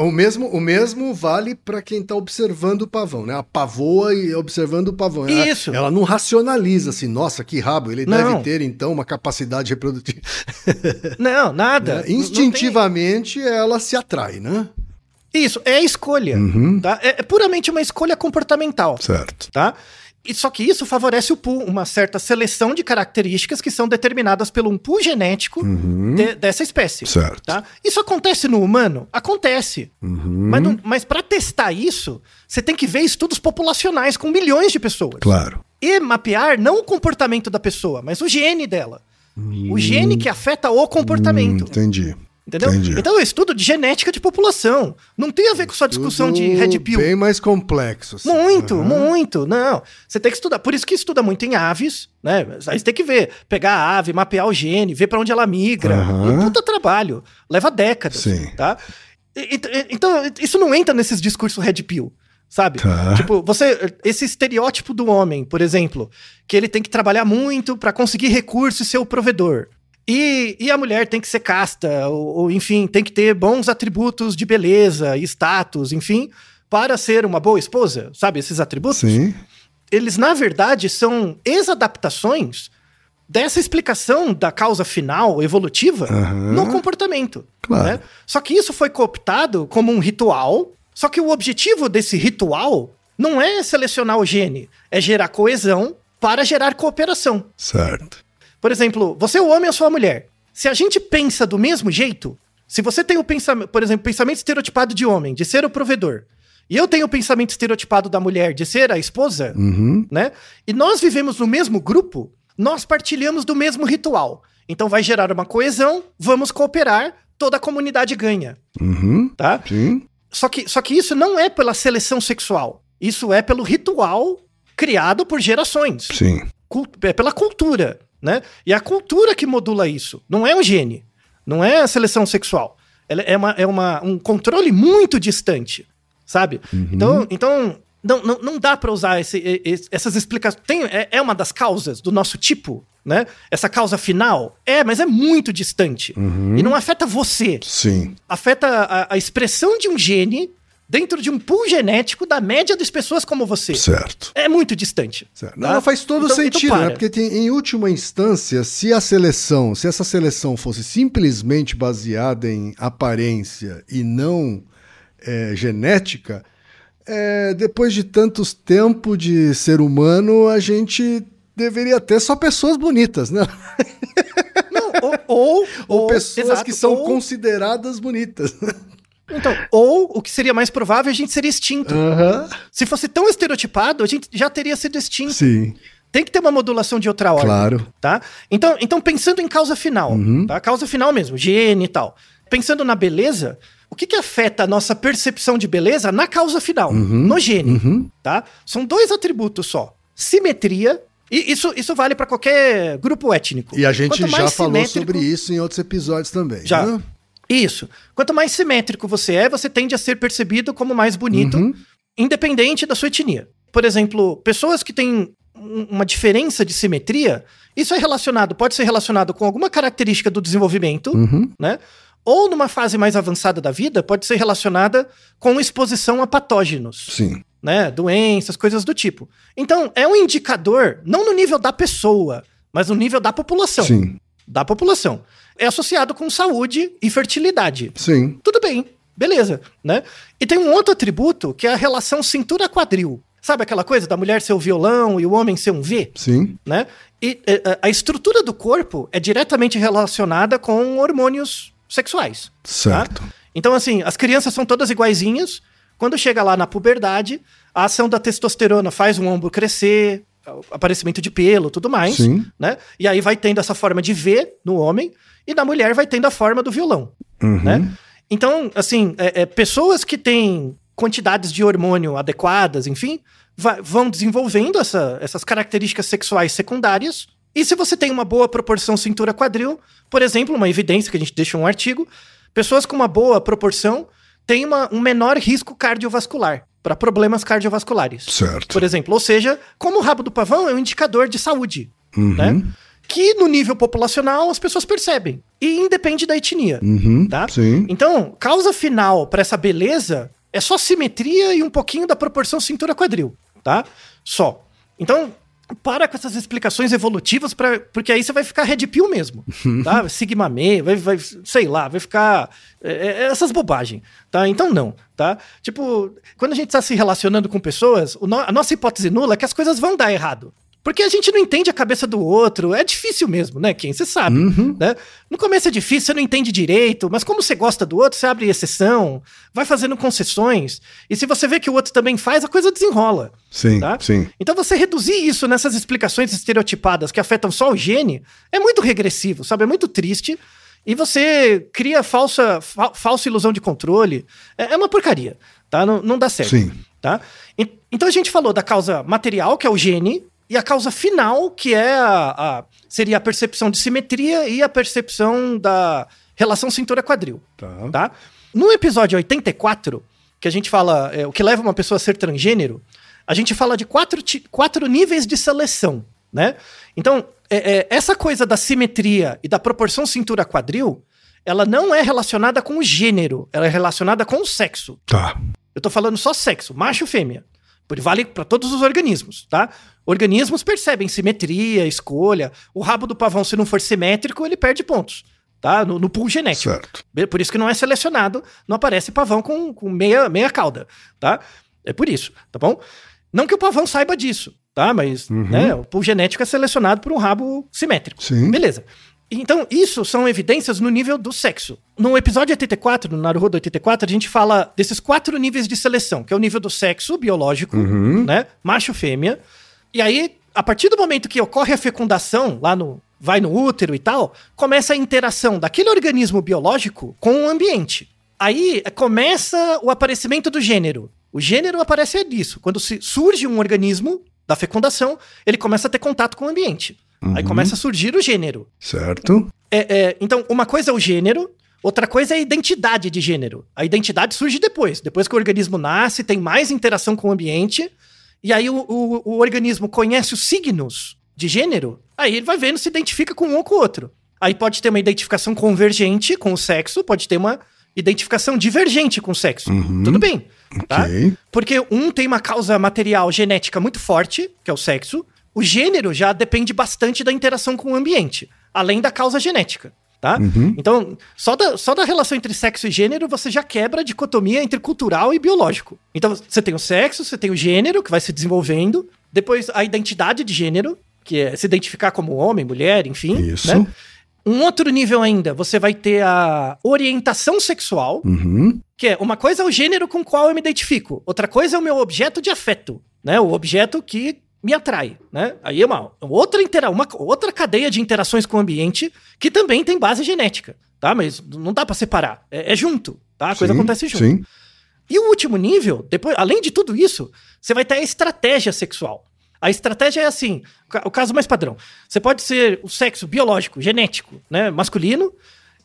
O mesmo, o mesmo vale para quem tá observando o pavão, né? A pavoa e observando o pavão. Ela- Isso. Ela, não racionaliza assim, nossa, que rabo, ele Não. deve ter então uma capacidade reprodutiva. Não, nada. Né? Não- não Instintivamente ela se atrai, né? Isso, é a escolha. Tá? É, é puramente uma escolha comportamental. Certo. Tá? E só que isso favorece o pool, uma certa seleção de características que são determinadas pelo um pool genético de- dessa espécie. Certo. Tá? Isso acontece no humano? Acontece. Mas, não- mas para testar isso, você tem que ver estudos populacionais com milhões de pessoas. Claro. E mapear não o comportamento da pessoa, mas o gene dela. O gene que afeta o comportamento. Hum, entendi. Entendeu? entendi. Então é estudo de genética de população. Não tem a ver com sua discussão de red pill. Bem mais complexo. assim. Muito, Aham. muito. Não. Você tem que estudar. Por isso que estuda muito em aves, né? Aí você tem que ver, pegar a ave, mapear o gene, ver pra onde ela migra. Aham. É um puta trabalho. Leva décadas. Sim. Tá? E- e- Então, isso não entra nesses discursos red pill. Sabe? Tá. Tipo, você. Esse estereótipo do homem, por exemplo, que ele tem que trabalhar muito pra conseguir recursos e ser o provedor. E, e a mulher tem que ser casta, ou, ou, enfim, tem que ter bons atributos de beleza status, enfim, para ser uma boa esposa, sabe? Esses atributos Sim. eles na verdade são ex-adaptações dessa explicação da causa final evolutiva Aham. no comportamento. Claro. né? Só que isso foi cooptado como um ritual, só que o objetivo desse ritual não é selecionar o gene, é gerar coesão para gerar cooperação. Certo. Por exemplo, você é o homem ou sou a mulher. Se a gente pensa do mesmo jeito, se você tem o pensamento, por exemplo, pensamento estereotipado de homem, de ser o provedor, e eu tenho o pensamento estereotipado da mulher, de ser a esposa, Uhum. né? E nós vivemos no mesmo grupo, nós partilhamos do mesmo ritual. Então vai gerar uma coesão, vamos cooperar, toda a comunidade ganha, Uhum. tá? Sim. Só que, só que isso não é pela seleção sexual. Isso é pelo ritual criado por gerações. Sim. É pela cultura, né? E é a cultura que modula isso. Não é o gene. Não é a seleção sexual. Ela é, uma, é uma, um controle muito distante, sabe? Então, então não, não, não dá para usar esse, esse, essas explicações. Tem, é, é, uma das causas do nosso tipo, né? Essa causa final. É, mas é muito distante. Uhum. E não afeta você. Sim. Afeta a, a, expressão de um gene dentro de um pool genético da média das pessoas como você. Certo. É muito distante. Certo. Tá? Não, faz todo então, então sentido, então né? Porque tem, em última instância, se a seleção, se essa seleção fosse simplesmente baseada em aparência e não é, genética é, depois de tantos tempos de ser humano, a gente deveria ter só pessoas bonitas, né? Não, ou, ou, ou, pessoas exato, que são ou... consideradas bonitas. Então, ou o que seria mais provável, a gente seria extinto. Uhum. Se fosse tão estereotipado, a gente já teria sido extinto. Sim. Tem que ter uma modulação de outra ordem. Claro. Tá? Então, então pensando em causa final, uhum. tá? Causa final mesmo, gene e tal. Pensando na beleza, o que, que afeta a nossa percepção de beleza na causa final, uhum, no gene, uhum. tá? São dois atributos só. Simetria e isso, isso vale para qualquer grupo étnico. E a gente já falou sobre isso em outros episódios também. Já. Né? Isso. Quanto mais simétrico você é, você tende a ser percebido como mais bonito, uhum. independente da sua etnia. Por exemplo, pessoas que têm uma diferença de simetria, isso é relacionado, pode ser relacionado com alguma característica do desenvolvimento, uhum. né? ou numa fase mais avançada da vida, pode ser relacionada com exposição a patógenos. Sim. Né? Doenças, coisas do tipo. Então, é um indicador, não no nível da pessoa, mas no nível da população. Sim. Da população. É associado com saúde e fertilidade. Sim. Tudo bem, beleza, né? E tem um outro atributo que é a relação cintura-quadril. Sabe aquela coisa da mulher ser o violão e o homem ser um V? Sim. Né? E a estrutura do corpo é diretamente relacionada com hormônios sexuais. Tá? Certo. Tá? Então, assim, as crianças são todas iguaizinhas. Quando chega lá na puberdade, a ação da testosterona faz o ombro crescer, aparecimento de pelo, tudo mais, Sim. né? E aí vai tendo essa forma de V no homem e na mulher vai tendo a forma do violão, uhum. né? Então, assim, é, é, pessoas que têm quantidades de hormônio adequadas, enfim, vai, vão desenvolvendo essa, essas características sexuais secundárias e se você tem uma boa proporção cintura-quadril, por exemplo, uma evidência que a gente deixa um artigo, pessoas com uma boa proporção têm uma, um menor risco cardiovascular para problemas cardiovasculares. Certo. Por exemplo, ou seja, como o rabo do pavão é um indicador de saúde, uhum. né? Que no nível populacional as pessoas percebem. E independe da etnia. Uhum, tá? Sim. Então, causa final para essa beleza é só simetria e um pouquinho da proporção cintura-quadril, tá? Só. Então, para com essas explicações evolutivas, pra, porque aí você vai ficar red pill mesmo, tá? Sigma Me, vai, vai, sei lá, vai ficar é, é, essas bobagens, tá? Então não, tá? Tipo, quando a gente está se relacionando com pessoas, no, a nossa hipótese nula é que as coisas vão dar errado. Porque a gente não entende a cabeça do outro. É difícil mesmo, né, Quem Você sabe. Uhum. Né? No começo é difícil, você não entende direito, mas como você gosta do outro, você abre exceção, vai fazendo concessões. E se você vê que o outro também faz, a coisa desenrola. Sim, tá? sim. Então você reduzir isso nessas explicações estereotipadas que afetam só o gene é muito regressivo, sabe? É muito triste. E você cria falsa, fa falsa ilusão de controle. É, é uma porcaria, tá? Não, não dá certo. Sim. Tá? E, então a gente falou da causa material, que é o gene, e a causa final, que é a, a, seria a percepção de simetria e a percepção da relação cintura-quadril. Tá. tá. No episódio 84, que a gente fala é, o que leva uma pessoa a ser transgênero, a gente fala de quatro, quatro níveis de seleção, né? Então, é, é, essa coisa da simetria e da proporção cintura-quadril, ela não é relacionada com o gênero, ela é relacionada com o sexo. Tá. Eu tô falando só sexo, macho e fêmea. Vale para todos os organismos, tá? Organismos percebem simetria, escolha. O rabo do pavão, se não for simétrico, ele perde pontos, tá? No, no pool genético. Certo. Por isso que não é selecionado, não aparece pavão com, com meia, meia cauda, tá? É por isso, tá bom? Não que o pavão saiba disso, tá? Mas uhum. né, o pool genético é selecionado por um rabo simétrico. Sim. Beleza. Então, isso são evidências no nível do sexo. No episódio 84, no Naruhodo 84, a gente fala desses quatro níveis de seleção, que é o nível do sexo biológico, uhum. né? Macho, fêmea. E aí, a partir do momento que ocorre a fecundação, lá no. vai no útero e tal, começa a interação daquele organismo biológico com o ambiente. Aí começa o aparecimento do gênero. O gênero aparece disso. Quando surge um organismo da fecundação, ele começa a ter contato com o ambiente. Uhum. Aí começa a surgir o gênero. Certo. É, é, então, uma coisa é o gênero, Outra coisa é a identidade de gênero. A identidade surge depois. Depois que o organismo nasce, tem mais interação com o ambiente, e aí o, o, o organismo conhece os signos de gênero, aí ele vai vendo se identifica com um ou com o outro. Aí pode ter uma identificação convergente com o sexo, pode ter uma identificação divergente com o sexo. Uhum. Tudo bem. Tá? Porque um tem uma causa material genética muito forte, que é o sexo. O gênero já depende bastante da interação com o ambiente, além da causa genética. Tá? Uhum. Então, só da, só da relação entre sexo e gênero, você já quebra a dicotomia entre cultural e biológico. Então, você tem o sexo, você tem o gênero, que vai se desenvolvendo, depois a identidade de gênero, que é se identificar como homem, mulher, enfim. Isso. né? Um outro nível ainda, você vai ter a orientação sexual, Uhum. que é uma coisa é o gênero com o qual eu me identifico, outra coisa é o meu objeto de afeto, né? O objeto que me atrai, né? Aí é uma outra intera uma outra cadeia de interações com o ambiente que também tem base genética, tá? Mas não dá pra separar, é, é junto, tá? A coisa Sim, acontece junto. Sim. E o último nível, depois, além de tudo isso, você vai ter a estratégia sexual. A estratégia é assim, o caso mais padrão. Você pode ser o sexo biológico, genético, né, masculino,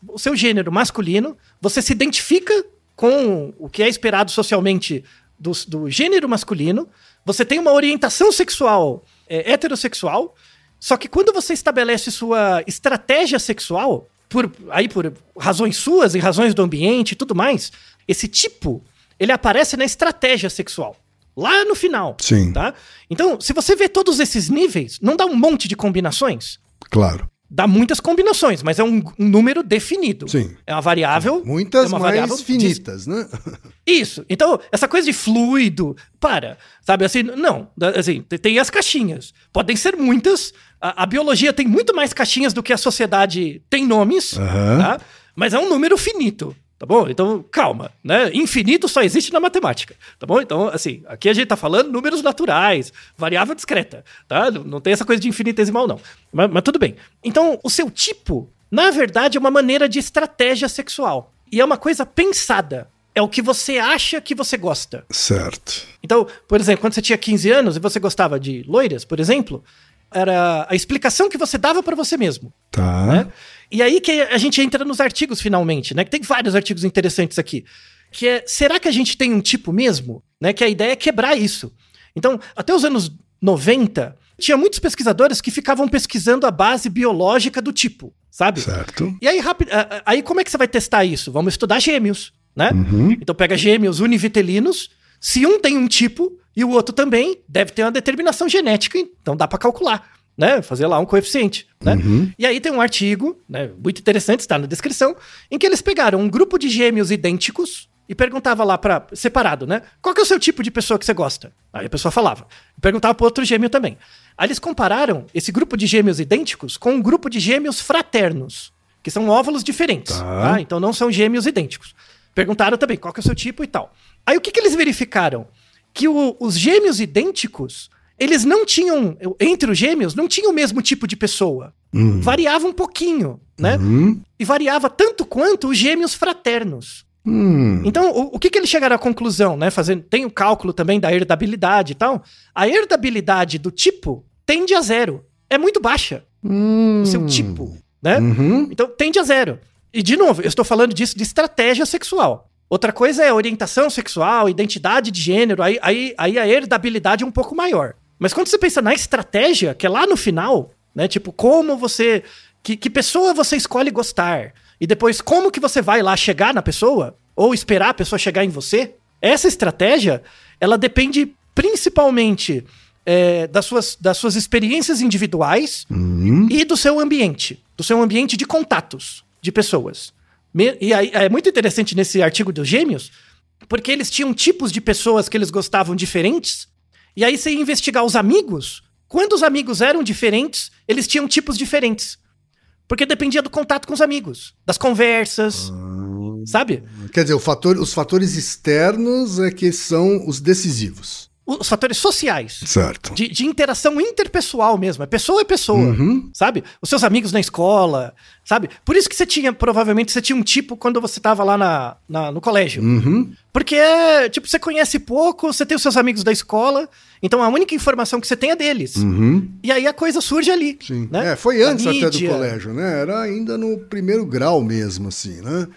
o seu gênero masculino, você se identifica com o que é esperado socialmente do, do gênero masculino, você tem uma orientação sexual é, heterossexual, só que quando você estabelece sua estratégia sexual, por, aí por razões suas e razões do ambiente e tudo mais, esse tipo, ele aparece na estratégia sexual. Lá no final. Sim. Tá? Então, se você vê todos esses níveis, não dá um monte de combinações? Claro. Dá muitas combinações, mas é um, um número definido. Sim. É uma variável. Muitas é uma mais variável finitas, né? isso. Então, essa coisa de fluido, para. Sabe assim, não. Assim, te- tem as caixinhas. Podem ser muitas. A, a biologia tem muito mais caixinhas do que a sociedade tem nomes, Aham. tá? Mas é um número finito. Tá bom? Então, calma, né? Infinito só existe na matemática, tá bom? Então, assim, aqui a gente tá falando números naturais, variável discreta, tá? Não, tem essa coisa de infinitesimal, não. Mas, mas tudo bem. Então, o seu tipo, na verdade, é uma maneira de estratégia sexual. E é uma coisa pensada. É o que você acha que você gosta. Certo. Então, por exemplo, quando você tinha 15 anos e você gostava de loiras, por exemplo, era a explicação que você dava pra você mesmo. Tá. Né? E aí que a gente entra nos artigos finalmente, né? Que tem vários artigos interessantes aqui. Que é, será que a gente tem um tipo mesmo? Né? Que a ideia é quebrar isso. Então, até os anos 90, tinha muitos pesquisadores que ficavam pesquisando a base biológica do tipo, sabe? Certo. E aí, rápido, aí como é que você vai testar isso? Vamos estudar gêmeos, né? Uhum. Então pega gêmeos univitelinos, se um tem um tipo e o outro também, deve ter uma determinação genética, então dá pra calcular, né? Fazer lá um coeficiente, né? Uhum. E aí tem um artigo, né, muito interessante, está na descrição, em que eles pegaram um grupo de gêmeos idênticos e perguntava lá para separado, né? Qual que é o seu tipo de pessoa que você gosta? Aí a pessoa falava. Perguntava pro outro gêmeo também. Aí eles compararam esse grupo de gêmeos idênticos com um grupo de gêmeos fraternos, que são óvulos diferentes, Tá. tá? Então não são gêmeos idênticos. Perguntaram também qual que é o seu tipo e tal. Aí o que, que eles verificaram? Que o- os gêmeos idênticos, eles não tinham, entre os gêmeos, não tinham o mesmo tipo de pessoa. Hum. Variava um pouquinho, né? Uhum. E variava tanto quanto os gêmeos fraternos. Hum. Então, o, o que, que eles chegaram à conclusão, né? Fazendo, tem o cálculo também da herdabilidade e tal. A herdabilidade do tipo tende a zero. É muito baixa, Hum. o seu tipo, né? Uhum. Então, tende a zero. E, de novo, eu estou falando disso de estratégia sexual. Outra coisa é orientação sexual, identidade de gênero, aí, aí, aí a herdabilidade é um pouco maior. Mas quando você pensa na estratégia, que é lá no final, né? Tipo, como você. Que, que pessoa você escolhe gostar? E depois, como que você vai lá chegar na pessoa? Ou esperar a pessoa chegar em você? Essa estratégia, ela depende principalmente é, das, suas, das suas experiências individuais Uhum. e do seu ambiente, do seu ambiente de contatos de pessoas. Me- E aí, é muito interessante nesse artigo dos gêmeos, porque eles tinham tipos de pessoas que eles gostavam diferentes, e aí você ia investigar os amigos, quando os amigos eram diferentes, eles tinham tipos diferentes. Porque dependia do contato com os amigos, das conversas, sabe? Quer dizer, fator- os fatores externos é que são os decisivos. Os fatores sociais. Certo. De, de interação interpessoal mesmo. É pessoa é pessoa. Uhum. Sabe? Os seus amigos na escola, sabe? Por isso que você tinha, provavelmente, você tinha um tipo quando você tava lá na, na- no colégio. Uhum. Porque é, tipo, você conhece pouco, você tem os seus amigos da escola, então a única informação que você tem é deles. Uhum. E aí a coisa surge ali. Sim. Né? É, foi antes até do colégio, né? Era ainda no primeiro grau mesmo, assim, né?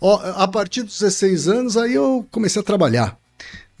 Ó, a partir dos 16 anos, aí eu comecei a trabalhar,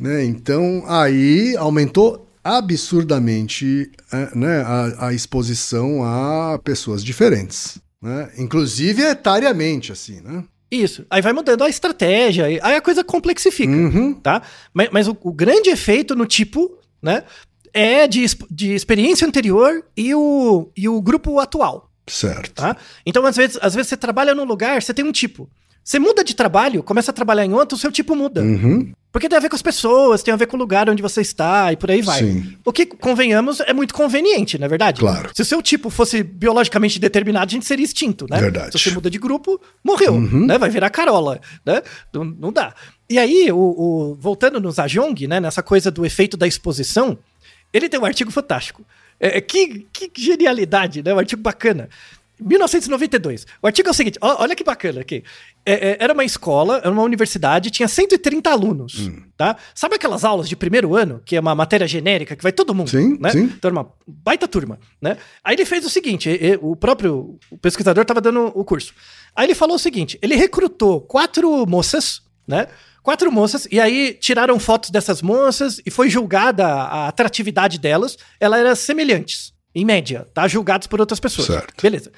né? Então, aí aumentou absurdamente é, né, a, a exposição a pessoas diferentes, né? Inclusive etariamente, assim, né? Isso. Aí vai mudando a estratégia, aí a coisa complexifica. Uhum. tá? Mas, mas o, o grande efeito no tipo, né, é de, de experiência anterior e o, e o grupo atual, Certo. tá? Então, às vezes, às vezes você trabalha num lugar, você tem um tipo. Você muda de trabalho, começa a trabalhar em outro, o seu tipo muda. Uhum. Porque tem a ver com as pessoas, tem a ver com o lugar onde você está e por aí vai. Sim. O que, convenhamos, é muito conveniente, não é verdade? Claro. Se o seu tipo fosse biologicamente determinado, a gente seria extinto, né? Verdade. Uhum. Se você muda de grupo, morreu, né? Vai virar carola, né? Não, não dá. E aí, o, o- voltando no Zajong, né? Nessa coisa do efeito da exposição, ele tem um artigo fantástico. É, é, que, que genialidade, né? Um artigo bacana. 1992. O artigo é o seguinte, olha que bacana aqui. É, é, era uma escola, era uma universidade, tinha 130 alunos, tá? Sabe aquelas aulas de primeiro ano, que é uma matéria genérica, que vai todo mundo, Sim, né? sim. Então era uma baita turma, né? Aí ele fez o seguinte, e- e- o próprio pesquisador estava dando o curso. Aí ele falou o seguinte, ele recrutou quatro moças, né? Quatro moças, e aí tiraram fotos dessas moças e foi julgada a atratividade delas. Elas eram semelhantes, em média, tá? Julgadas por outras pessoas. Certo. Beleza.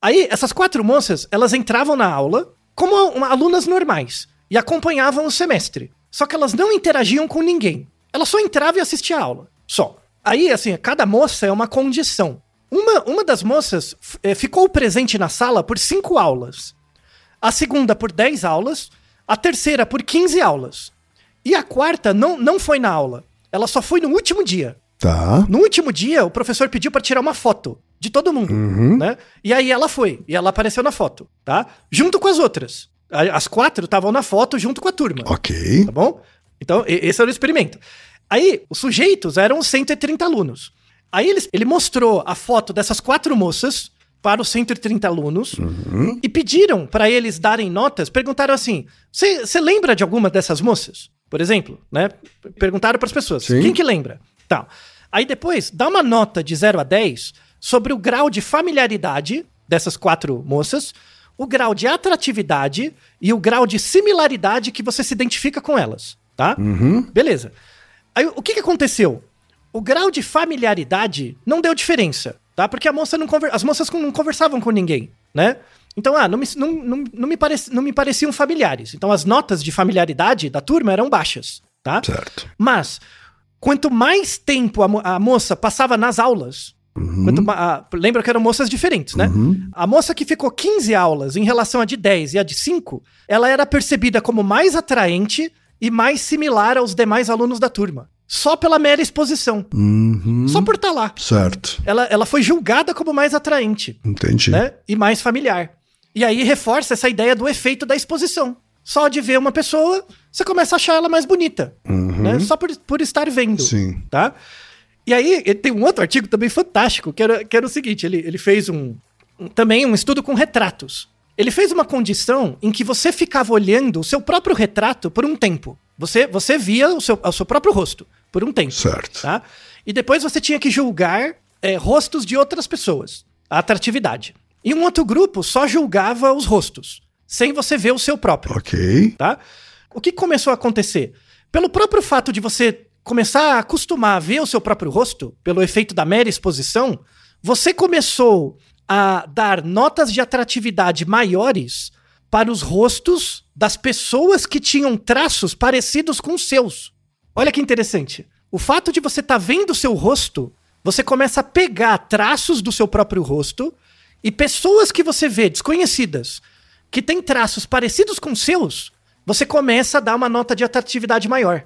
Aí, essas quatro moças, elas entravam na aula como uma- alunas normais e acompanhavam o semestre. Só que elas não interagiam com ninguém. Elas só entravam e assistiam a aula. Só. Aí, assim, cada moça é uma condição. Uma, uma das moças eh, ficou presente na sala por cinco aulas. A segunda por 10 aulas. A terceira por 15 aulas. E a quarta não, não foi na aula. Ela só foi no último dia. Tá. No último dia, o professor pediu pra tirar uma foto de todo mundo, né? E aí ela foi, e ela apareceu na foto, tá? Junto com as outras. As quatro estavam na foto junto com a turma, Ok. tá bom? Então, esse era o experimento. Aí, os sujeitos eram 130 alunos. Aí eles- ele mostrou a foto dessas quatro moças para os 130 alunos e pediram para eles darem notas, perguntaram assim: "Você lembra de alguma dessas moças?" Por exemplo, né? Perguntaram para as pessoas: Sim. "Quem que lembra?" Tal. Aí depois, dá uma nota de 0 a 10 sobre o grau de familiaridade dessas quatro moças, o grau de atratividade e o grau de similaridade que você se identifica com elas, tá? Beleza. Aí o que, que aconteceu? O grau de familiaridade não deu diferença, tá? Porque a moça não conver- as moças não conversavam com ninguém, né? Então, ah, não me, não, não, não, me pareci- não me pareciam familiares. Então, as notas de familiaridade da turma eram baixas, tá? Certo. Mas, quanto mais tempo a, mo- a moça passava nas aulas, ma- a- lembra que eram moças diferentes, né? A moça que ficou 15 aulas em relação a de 10 e a de 5, ela era percebida como mais atraente e mais similar aos demais alunos da turma. Só pela mera exposição. Uhum. Só por estar lá. Certo. Ela, ela foi julgada como mais atraente Entendi. né? E mais familiar. E aí reforça essa ideia do efeito da exposição. Só de ver uma pessoa, você começa a achar ela mais bonita. Né? Só por, por estar vendo. Sim. Tá? E aí, ele tem um outro artigo também fantástico, que era, que era o seguinte: ele, ele fez um, um- também um estudo com retratos. Ele fez uma condição em que você ficava olhando o seu próprio retrato por um tempo. Você, você via o seu, o seu próprio rosto por um tempo. Certo. Tá? E depois você tinha que julgar é, rostos de outras pessoas, a atratividade. E um outro grupo só julgava os rostos, sem você ver o seu próprio Ok. tá? O que começou a acontecer? Pelo próprio fato de você começar a acostumar a ver o seu próprio rosto, pelo efeito da mera exposição, você começou a dar notas de atratividade maiores para os rostos das pessoas que tinham traços parecidos com os seus. Olha que interessante. O fato de você estar vendo o seu rosto, você começa a pegar traços do seu próprio rosto e pessoas que você vê desconhecidas, que têm traços parecidos com os seus, você começa a dar uma nota de atratividade maior.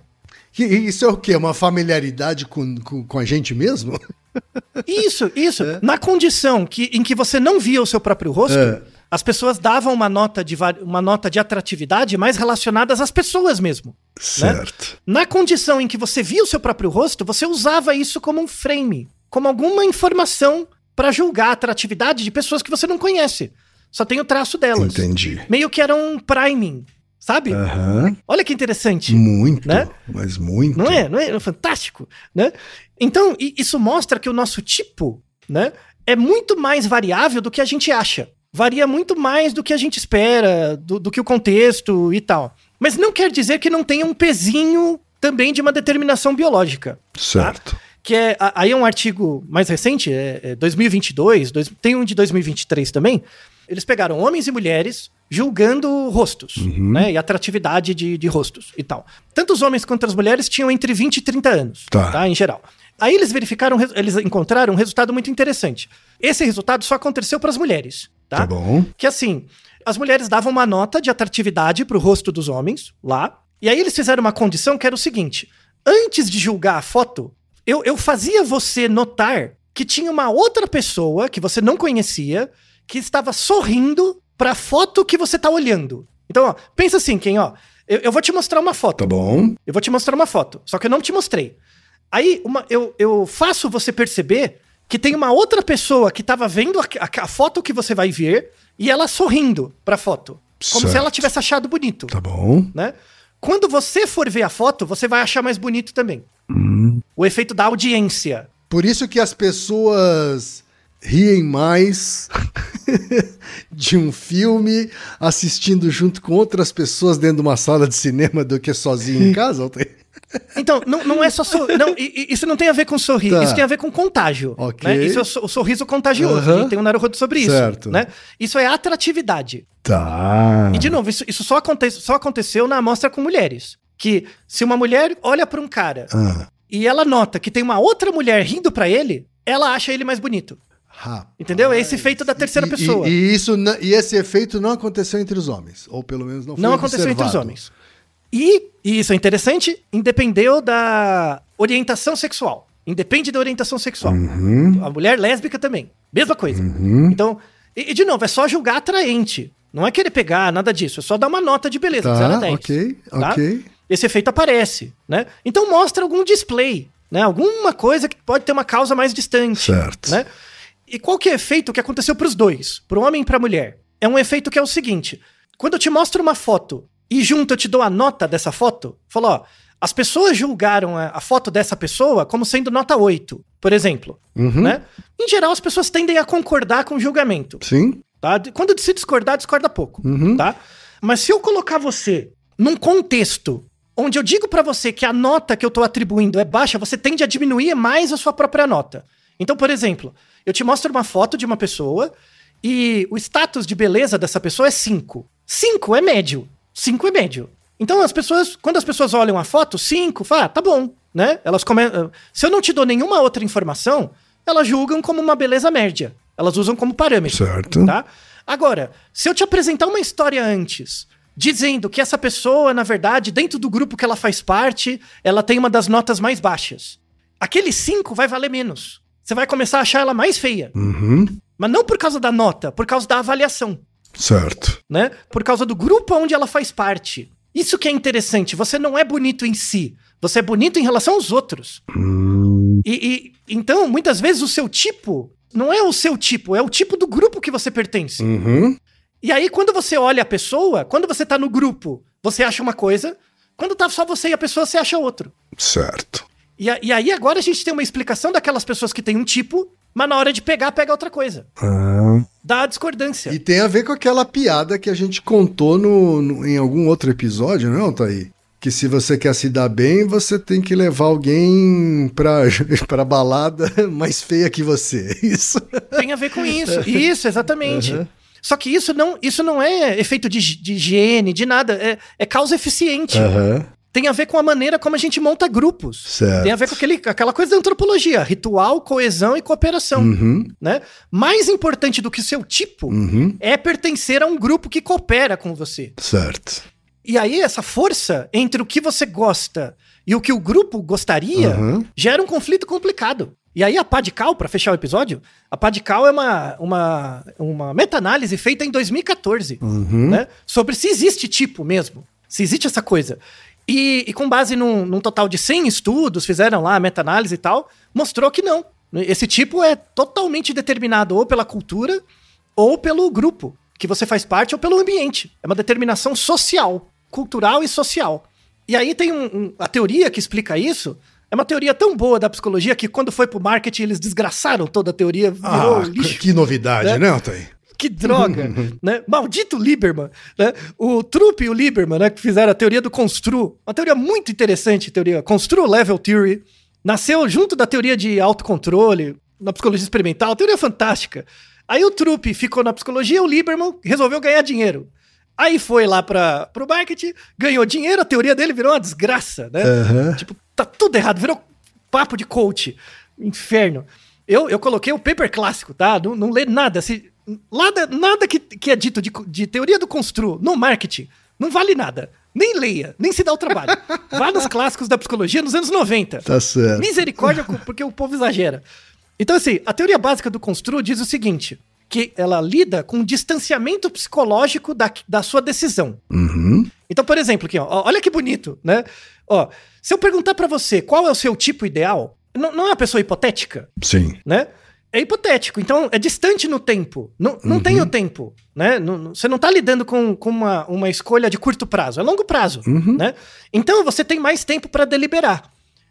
E- isso é o quê? Uma familiaridade com, com, com a gente mesmo? Isso, isso. Na condição que, em que você não via o seu próprio rosto, É. as pessoas davam uma nota de, uma nota de atratividade mais relacionadas às pessoas mesmo. Certo. Na condição em que você via o seu próprio rosto, você usava isso como um frame, como alguma informação para julgar a atratividade de pessoas que você não conhece. Só tem o traço delas. Entendi. Meio que era um priming, sabe? Aham. Olha que interessante. Muito, Né? mas muito. Não é? Não é fantástico, né? Então, isso mostra que o nosso tipo, né, é muito mais variável do que a gente acha. Varia muito mais do que a gente espera, do, do que o contexto e tal. Mas não quer dizer que não tenha um pezinho também de uma determinação biológica. Certo. Que é, aí é um artigo mais recente, é, é 2022, dois- tem um de 2023 também. Eles pegaram homens e mulheres julgando rostos, né? E atratividade de, de rostos e tal. Tanto os homens quanto as mulheres tinham entre 20 e 30 anos, Tá. tá? Em geral. Aí eles verificaram, eles encontraram um resultado muito interessante. Esse resultado só aconteceu para as mulheres, tá? Tá bom. Que assim, as mulheres davam uma nota de atratividade pro rosto dos homens lá. E aí eles fizeram uma condição que era o seguinte: antes de julgar a foto, eu, eu fazia você notar que tinha uma outra pessoa que você não conhecia que estava sorrindo pra foto que você tá olhando. Então, ó, pensa assim, quem, ó. Eu, eu vou te mostrar uma foto. Tá bom. Eu vou te mostrar uma foto, só que eu não te mostrei. Aí uma- eu, eu faço você perceber que tem uma outra pessoa que tava vendo a, a- a foto que você vai ver e ela sorrindo pra foto. Como se Certo. ela tivesse achado bonito, Tá bom. né? Quando você for ver a foto, você vai achar mais bonito também. Hum. O efeito da audiência. Por isso que as pessoas riem mais de um filme assistindo junto com outras pessoas dentro de uma sala de cinema do que sozinho em casa. Então, não, não é só. sor- Não, isso não tem a ver com sorrir, Tá. isso tem a ver com contágio. Ok. né? Isso é o, o sorriso contagioso. Tem um Naruhodo sobre isso. Certo. Né? Isso é atratividade. Tá. E de novo, isso, isso só, aconte só aconteceu na amostra com mulheres. Que se uma mulher olha pra um cara Ah, e ela nota que tem uma outra mulher rindo pra ele, ela acha ele mais bonito. Rapaz. Entendeu? É esse efeito da terceira E- pessoa. E, e isso, e esse efeito não aconteceu entre os homens. Ou pelo menos não foi não aconteceu entre os observado. homens. E, e isso é interessante, independeu da orientação sexual. Independe da orientação sexual. Uhum. A mulher lésbica também. Mesma coisa. Uhum. Então, e, e de novo, é só julgar atraente. Não é querer pegar nada disso. É só dar uma nota de beleza, de 0 a Tá, 10. ok, tá? ok. esse efeito aparece, né? Então mostra algum display, né? Alguma coisa que pode ter uma causa mais distante, Certo. né? E qual que é o efeito que aconteceu para os dois, para o homem e para a mulher? É um efeito que é o seguinte: quando eu te mostro uma foto e junto eu te dou a nota dessa foto, falo, ó, as pessoas julgaram a, a foto dessa pessoa como sendo nota 8, por exemplo, Uhum. né? Em geral, as pessoas tendem a concordar com o julgamento. Sim. Tá? Quando se discordar, discorda pouco. Uhum. Tá? Mas se eu colocar você num contexto onde eu digo pra você que a nota que eu tô atribuindo é baixa, você tende a diminuir mais a sua própria nota. Então, por exemplo, eu te mostro uma foto de uma pessoa e o status de beleza dessa pessoa é 5. 5 é médio. 5 é médio. Então, as pessoas, quando as pessoas olham a foto, 5, fala, ah, tá bom, né? Elas começam. Se eu não te dou nenhuma outra informação, elas julgam como uma beleza média. Elas usam como parâmetro Certo. tá? Agora, se eu te apresentar uma história antes, dizendo que essa pessoa, na verdade, dentro do grupo que ela faz parte, ela tem uma das notas mais baixas. Aquele 5 vai valer menos. Você vai começar a achar ela mais feia. Uhum. Mas não por causa da nota, por causa da avaliação, Certo. né? Por causa do grupo onde ela faz parte. Isso que é interessante. Você não é bonito em si. Você é bonito em relação aos outros. Hum, E, e- então, muitas vezes, o seu tipo não é o seu tipo, é o tipo do grupo que você pertence. Uhum. E aí, quando você olha a pessoa, quando você tá no grupo, você acha uma coisa. Quando tá só você e a pessoa, você acha outro. Certo. E, e aí, agora a gente tem uma explicação daquelas pessoas que têm um tipo, mas na hora de pegar, pega outra coisa. Ah. Dá a discordância. E tem a ver com aquela piada que a gente contou no, no- em algum outro episódio, não, Thaí? Que se você quer se dar bem, você tem que levar alguém pra, pra balada mais feia que você. Isso. Tem a ver com isso. Isso, exatamente. Só que isso não, isso não é efeito de, de higiene, de nada. É, é causa eficiente. Aham. Tem a ver com a maneira como a gente monta grupos. Certo. Tem a ver com aquele, aquela coisa da antropologia: ritual, coesão e cooperação. Uhum. Né? Mais importante do que o seu tipo Uhum. é pertencer a um grupo que coopera com você. Certo. E aí, essa força entre o que você gosta e o que o grupo gostaria Uhum. gera um conflito complicado. E aí, a pá de cal, pra fechar o episódio, a pá de cal é uma, uma, uma meta-análise feita em 2014 Uhum. né? Sobre se existe tipo mesmo, se existe essa coisa. E, e com base num, num total de 100 estudos, fizeram lá a meta-análise e tal, mostrou que não. Esse tipo é totalmente determinado ou pela cultura ou pelo grupo que você faz parte ou pelo ambiente. É uma determinação social, cultural e social. E aí tem um- um- a teoria que explica isso. É uma teoria tão boa da psicologia que quando foi pro marketing eles desgraçaram toda a teoria, Ah, lixo. que novidade, né? né, Altair? Que droga, né? Maldito Lieberman, né? O Trupp e o Lieberman, né, que fizeram a teoria do constru, uma teoria muito interessante, teoria Constru Level Theory, nasceu junto da teoria de autocontrole, na psicologia experimental, teoria fantástica. Aí o Trupp ficou na psicologia, o Lieberman resolveu ganhar dinheiro. Aí foi lá para pro marketing, ganhou dinheiro, a teoria dele virou uma desgraça, né? Aham. Tipo, tá tudo errado, virou papo de coach. Inferno. Eu, eu coloquei o paper clássico, tá? Não, não lê nada. Se, nada nada que, que é dito de, de teoria do constru no marketing não vale nada. Nem leia, nem se dá o trabalho. Vá nos clássicos da psicologia nos anos 90. Tá certo. Misericórdia, porque o povo exagera. Então, assim, a teoria básica do constru diz o seguinte: que ela lida com o distanciamento psicológico da, da sua decisão. Uhum. Então, por exemplo, aqui, ó, olha que bonito, né? Ó, se eu perguntar pra você qual é o seu tipo ideal, não, não é uma pessoa hipotética, Sim. né? É hipotético, então é distante no tempo. Não, não tem o tempo, né? Não- você não tá lidando com, com uma, uma escolha de curto prazo, é longo prazo, né? Então você tem mais tempo pra deliberar.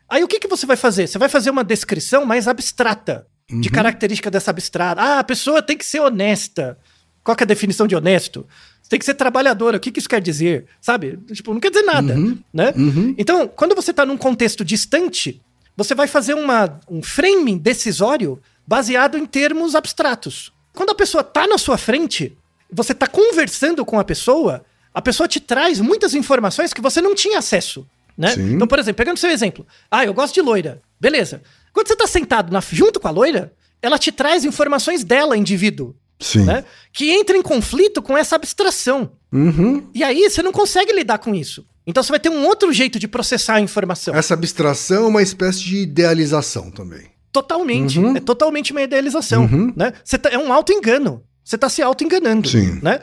Aí o que, que você vai fazer? Você vai fazer uma descrição mais abstrata, de característica dessa abstrata. Ah, a pessoa tem que ser honesta. Qual que é a definição de honesto? Você tem que ser trabalhadora. O que, que isso quer dizer? Sabe? Tipo, não quer dizer nada, né? Então, quando você está num contexto distante, você vai fazer uma, um framing decisório baseado em termos abstratos. Quando a pessoa tá na sua frente, você tá conversando com a pessoa, a pessoa te traz muitas informações que você não tinha acesso, né? Então, por exemplo, pegando seu exemplo. Ah, eu gosto de loira. Beleza. Quando você tá sentado na- junto com a loira, ela te traz informações dela, indivíduo, Sim. né? Que entra em conflito com essa abstração. Uhum. E aí você não consegue lidar com isso. Então você vai ter um outro jeito de processar a informação. Essa abstração é uma espécie de idealização também. Totalmente. Uhum. É totalmente uma idealização. Né? Você tá- é um auto-engano. Você tá se auto-enganando. Sim. Né?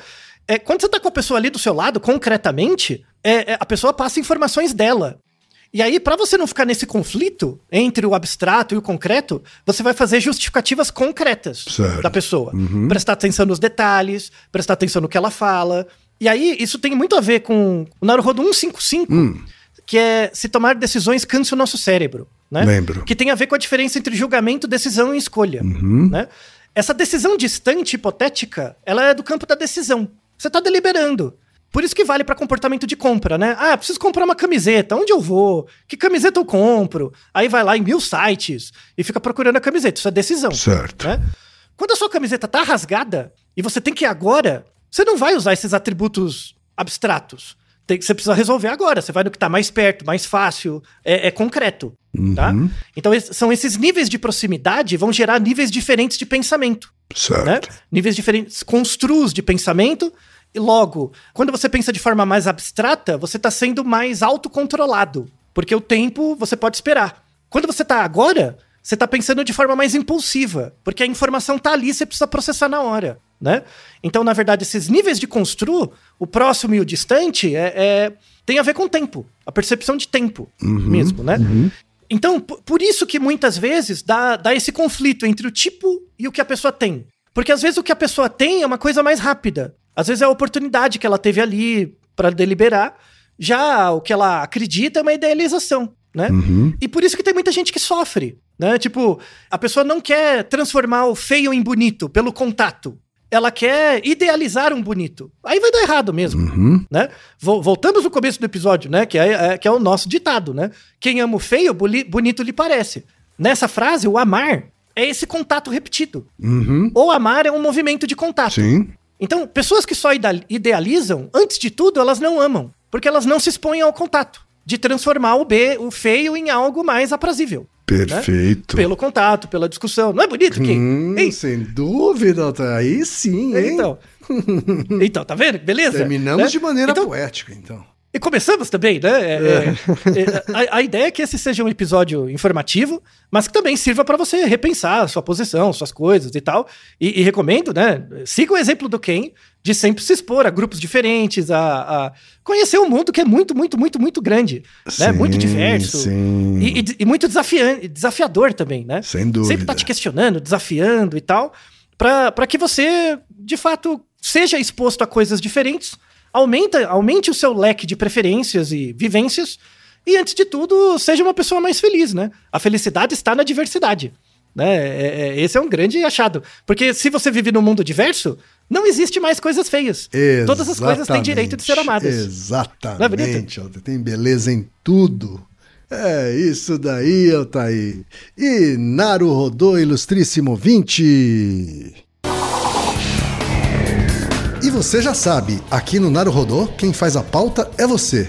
É, quando você tá com a pessoa ali do seu lado, concretamente, é, é, a pessoa passa informações dela. E aí, pra você não ficar nesse conflito entre o abstrato e o concreto, você vai fazer justificativas concretas Certo. da pessoa. Prestar atenção nos detalhes, prestar atenção no que ela fala. E aí, isso tem muito a ver com o Naruhodo 155, Hum. que é se tomar decisões cansa o nosso cérebro. Né? Lembro. Que tem a ver com a diferença entre julgamento, decisão e escolha. Uhum. Né? Essa decisão distante, hipotética, ela é do campo da decisão. Você está deliberando. Por isso que vale para comportamento de compra, né? Ah, preciso comprar uma camiseta. Onde eu vou? Que camiseta eu compro? Aí vai lá em mil sites e fica procurando a camiseta. Isso é decisão. Certo. né? Quando a sua camiseta tá rasgada e você tem que ir agora, você não vai usar esses atributos abstratos. Tem- você precisa resolver agora. Você vai no que tá mais perto, mais fácil, é, é concreto. Tá? Então, es- são esses níveis de proximidade vão gerar níveis diferentes de pensamento. Certo. Né? Níveis diferentes, construos de pensamento. E logo, quando você pensa de forma mais abstrata, você está sendo mais autocontrolado. Porque o tempo você pode esperar. Quando você está agora, você está pensando de forma mais impulsiva. Porque a informação está ali, você precisa processar na hora. Né? Então, na verdade, esses níveis de construo, o próximo e o distante, é, é- tem a ver com o tempo. A percepção de tempo mesmo, né? Então, p- por isso que muitas vezes dá, dá esse conflito entre o tipo e o que a pessoa tem. Porque às vezes o que a pessoa tem é uma coisa mais rápida. Às vezes é a oportunidade que ela teve ali para deliberar. Já o que ela acredita é uma idealização, né? E por isso que tem muita gente que sofre, né? Tipo, a pessoa não quer transformar o feio em bonito pelo contato. Ela quer idealizar um bonito. Aí vai dar errado mesmo né? Vol- Voltamos no começo do episódio, né? Que é, é- que é o nosso ditado, né? Quem ama o feio, bonito lhe parece. Nessa frase, o amar é esse contato repetido. Uhum. Ou amar é um movimento de contato. Sim. Então, pessoas que só idealizam, antes de tudo, elas não amam. Porque elas não se expõem ao contato. De transformar o, B, o feio em algo mais aprazível. Perfeito. Pelo contato, pela discussão. Não é bonito, Kim? Hum, Ei, sem dúvida, Altair. aí sim, hein? então. então, tá vendo? Beleza? Terminamos Né? de maneira Então, poética, então. E começamos também, né? É, é. é a, a, ideia é que esse seja um episódio informativo, mas que também sirva para você repensar sua posição, suas coisas e tal. E, e, recomendo, né? Siga o exemplo do Ken de sempre se expor a grupos diferentes, a, a conhecer um mundo que é muito, muito, muito, muito grande, né? sim, né? Muito diverso e, e, e, muito desafiante, desafiador também, né? Sem dúvida. Sempre tá te questionando, desafiando e tal, para que você, de fato, seja exposto a coisas diferentes aumenta, aumente o seu leque de preferências e vivências e, antes de tudo, seja uma pessoa mais feliz, né? A felicidade está na diversidade. Né? É, é, esse é um grande achado. Porque se você vive num mundo diverso, não existe mais coisas feias. Exatamente. Todas as coisas têm direito de ser amadas. Exatamente. É tem beleza em tudo. É isso daí, Altair. E Naru Rodô, ilustríssimo 20. E você já sabe, aqui no Naruhodô, quem faz a pauta é você.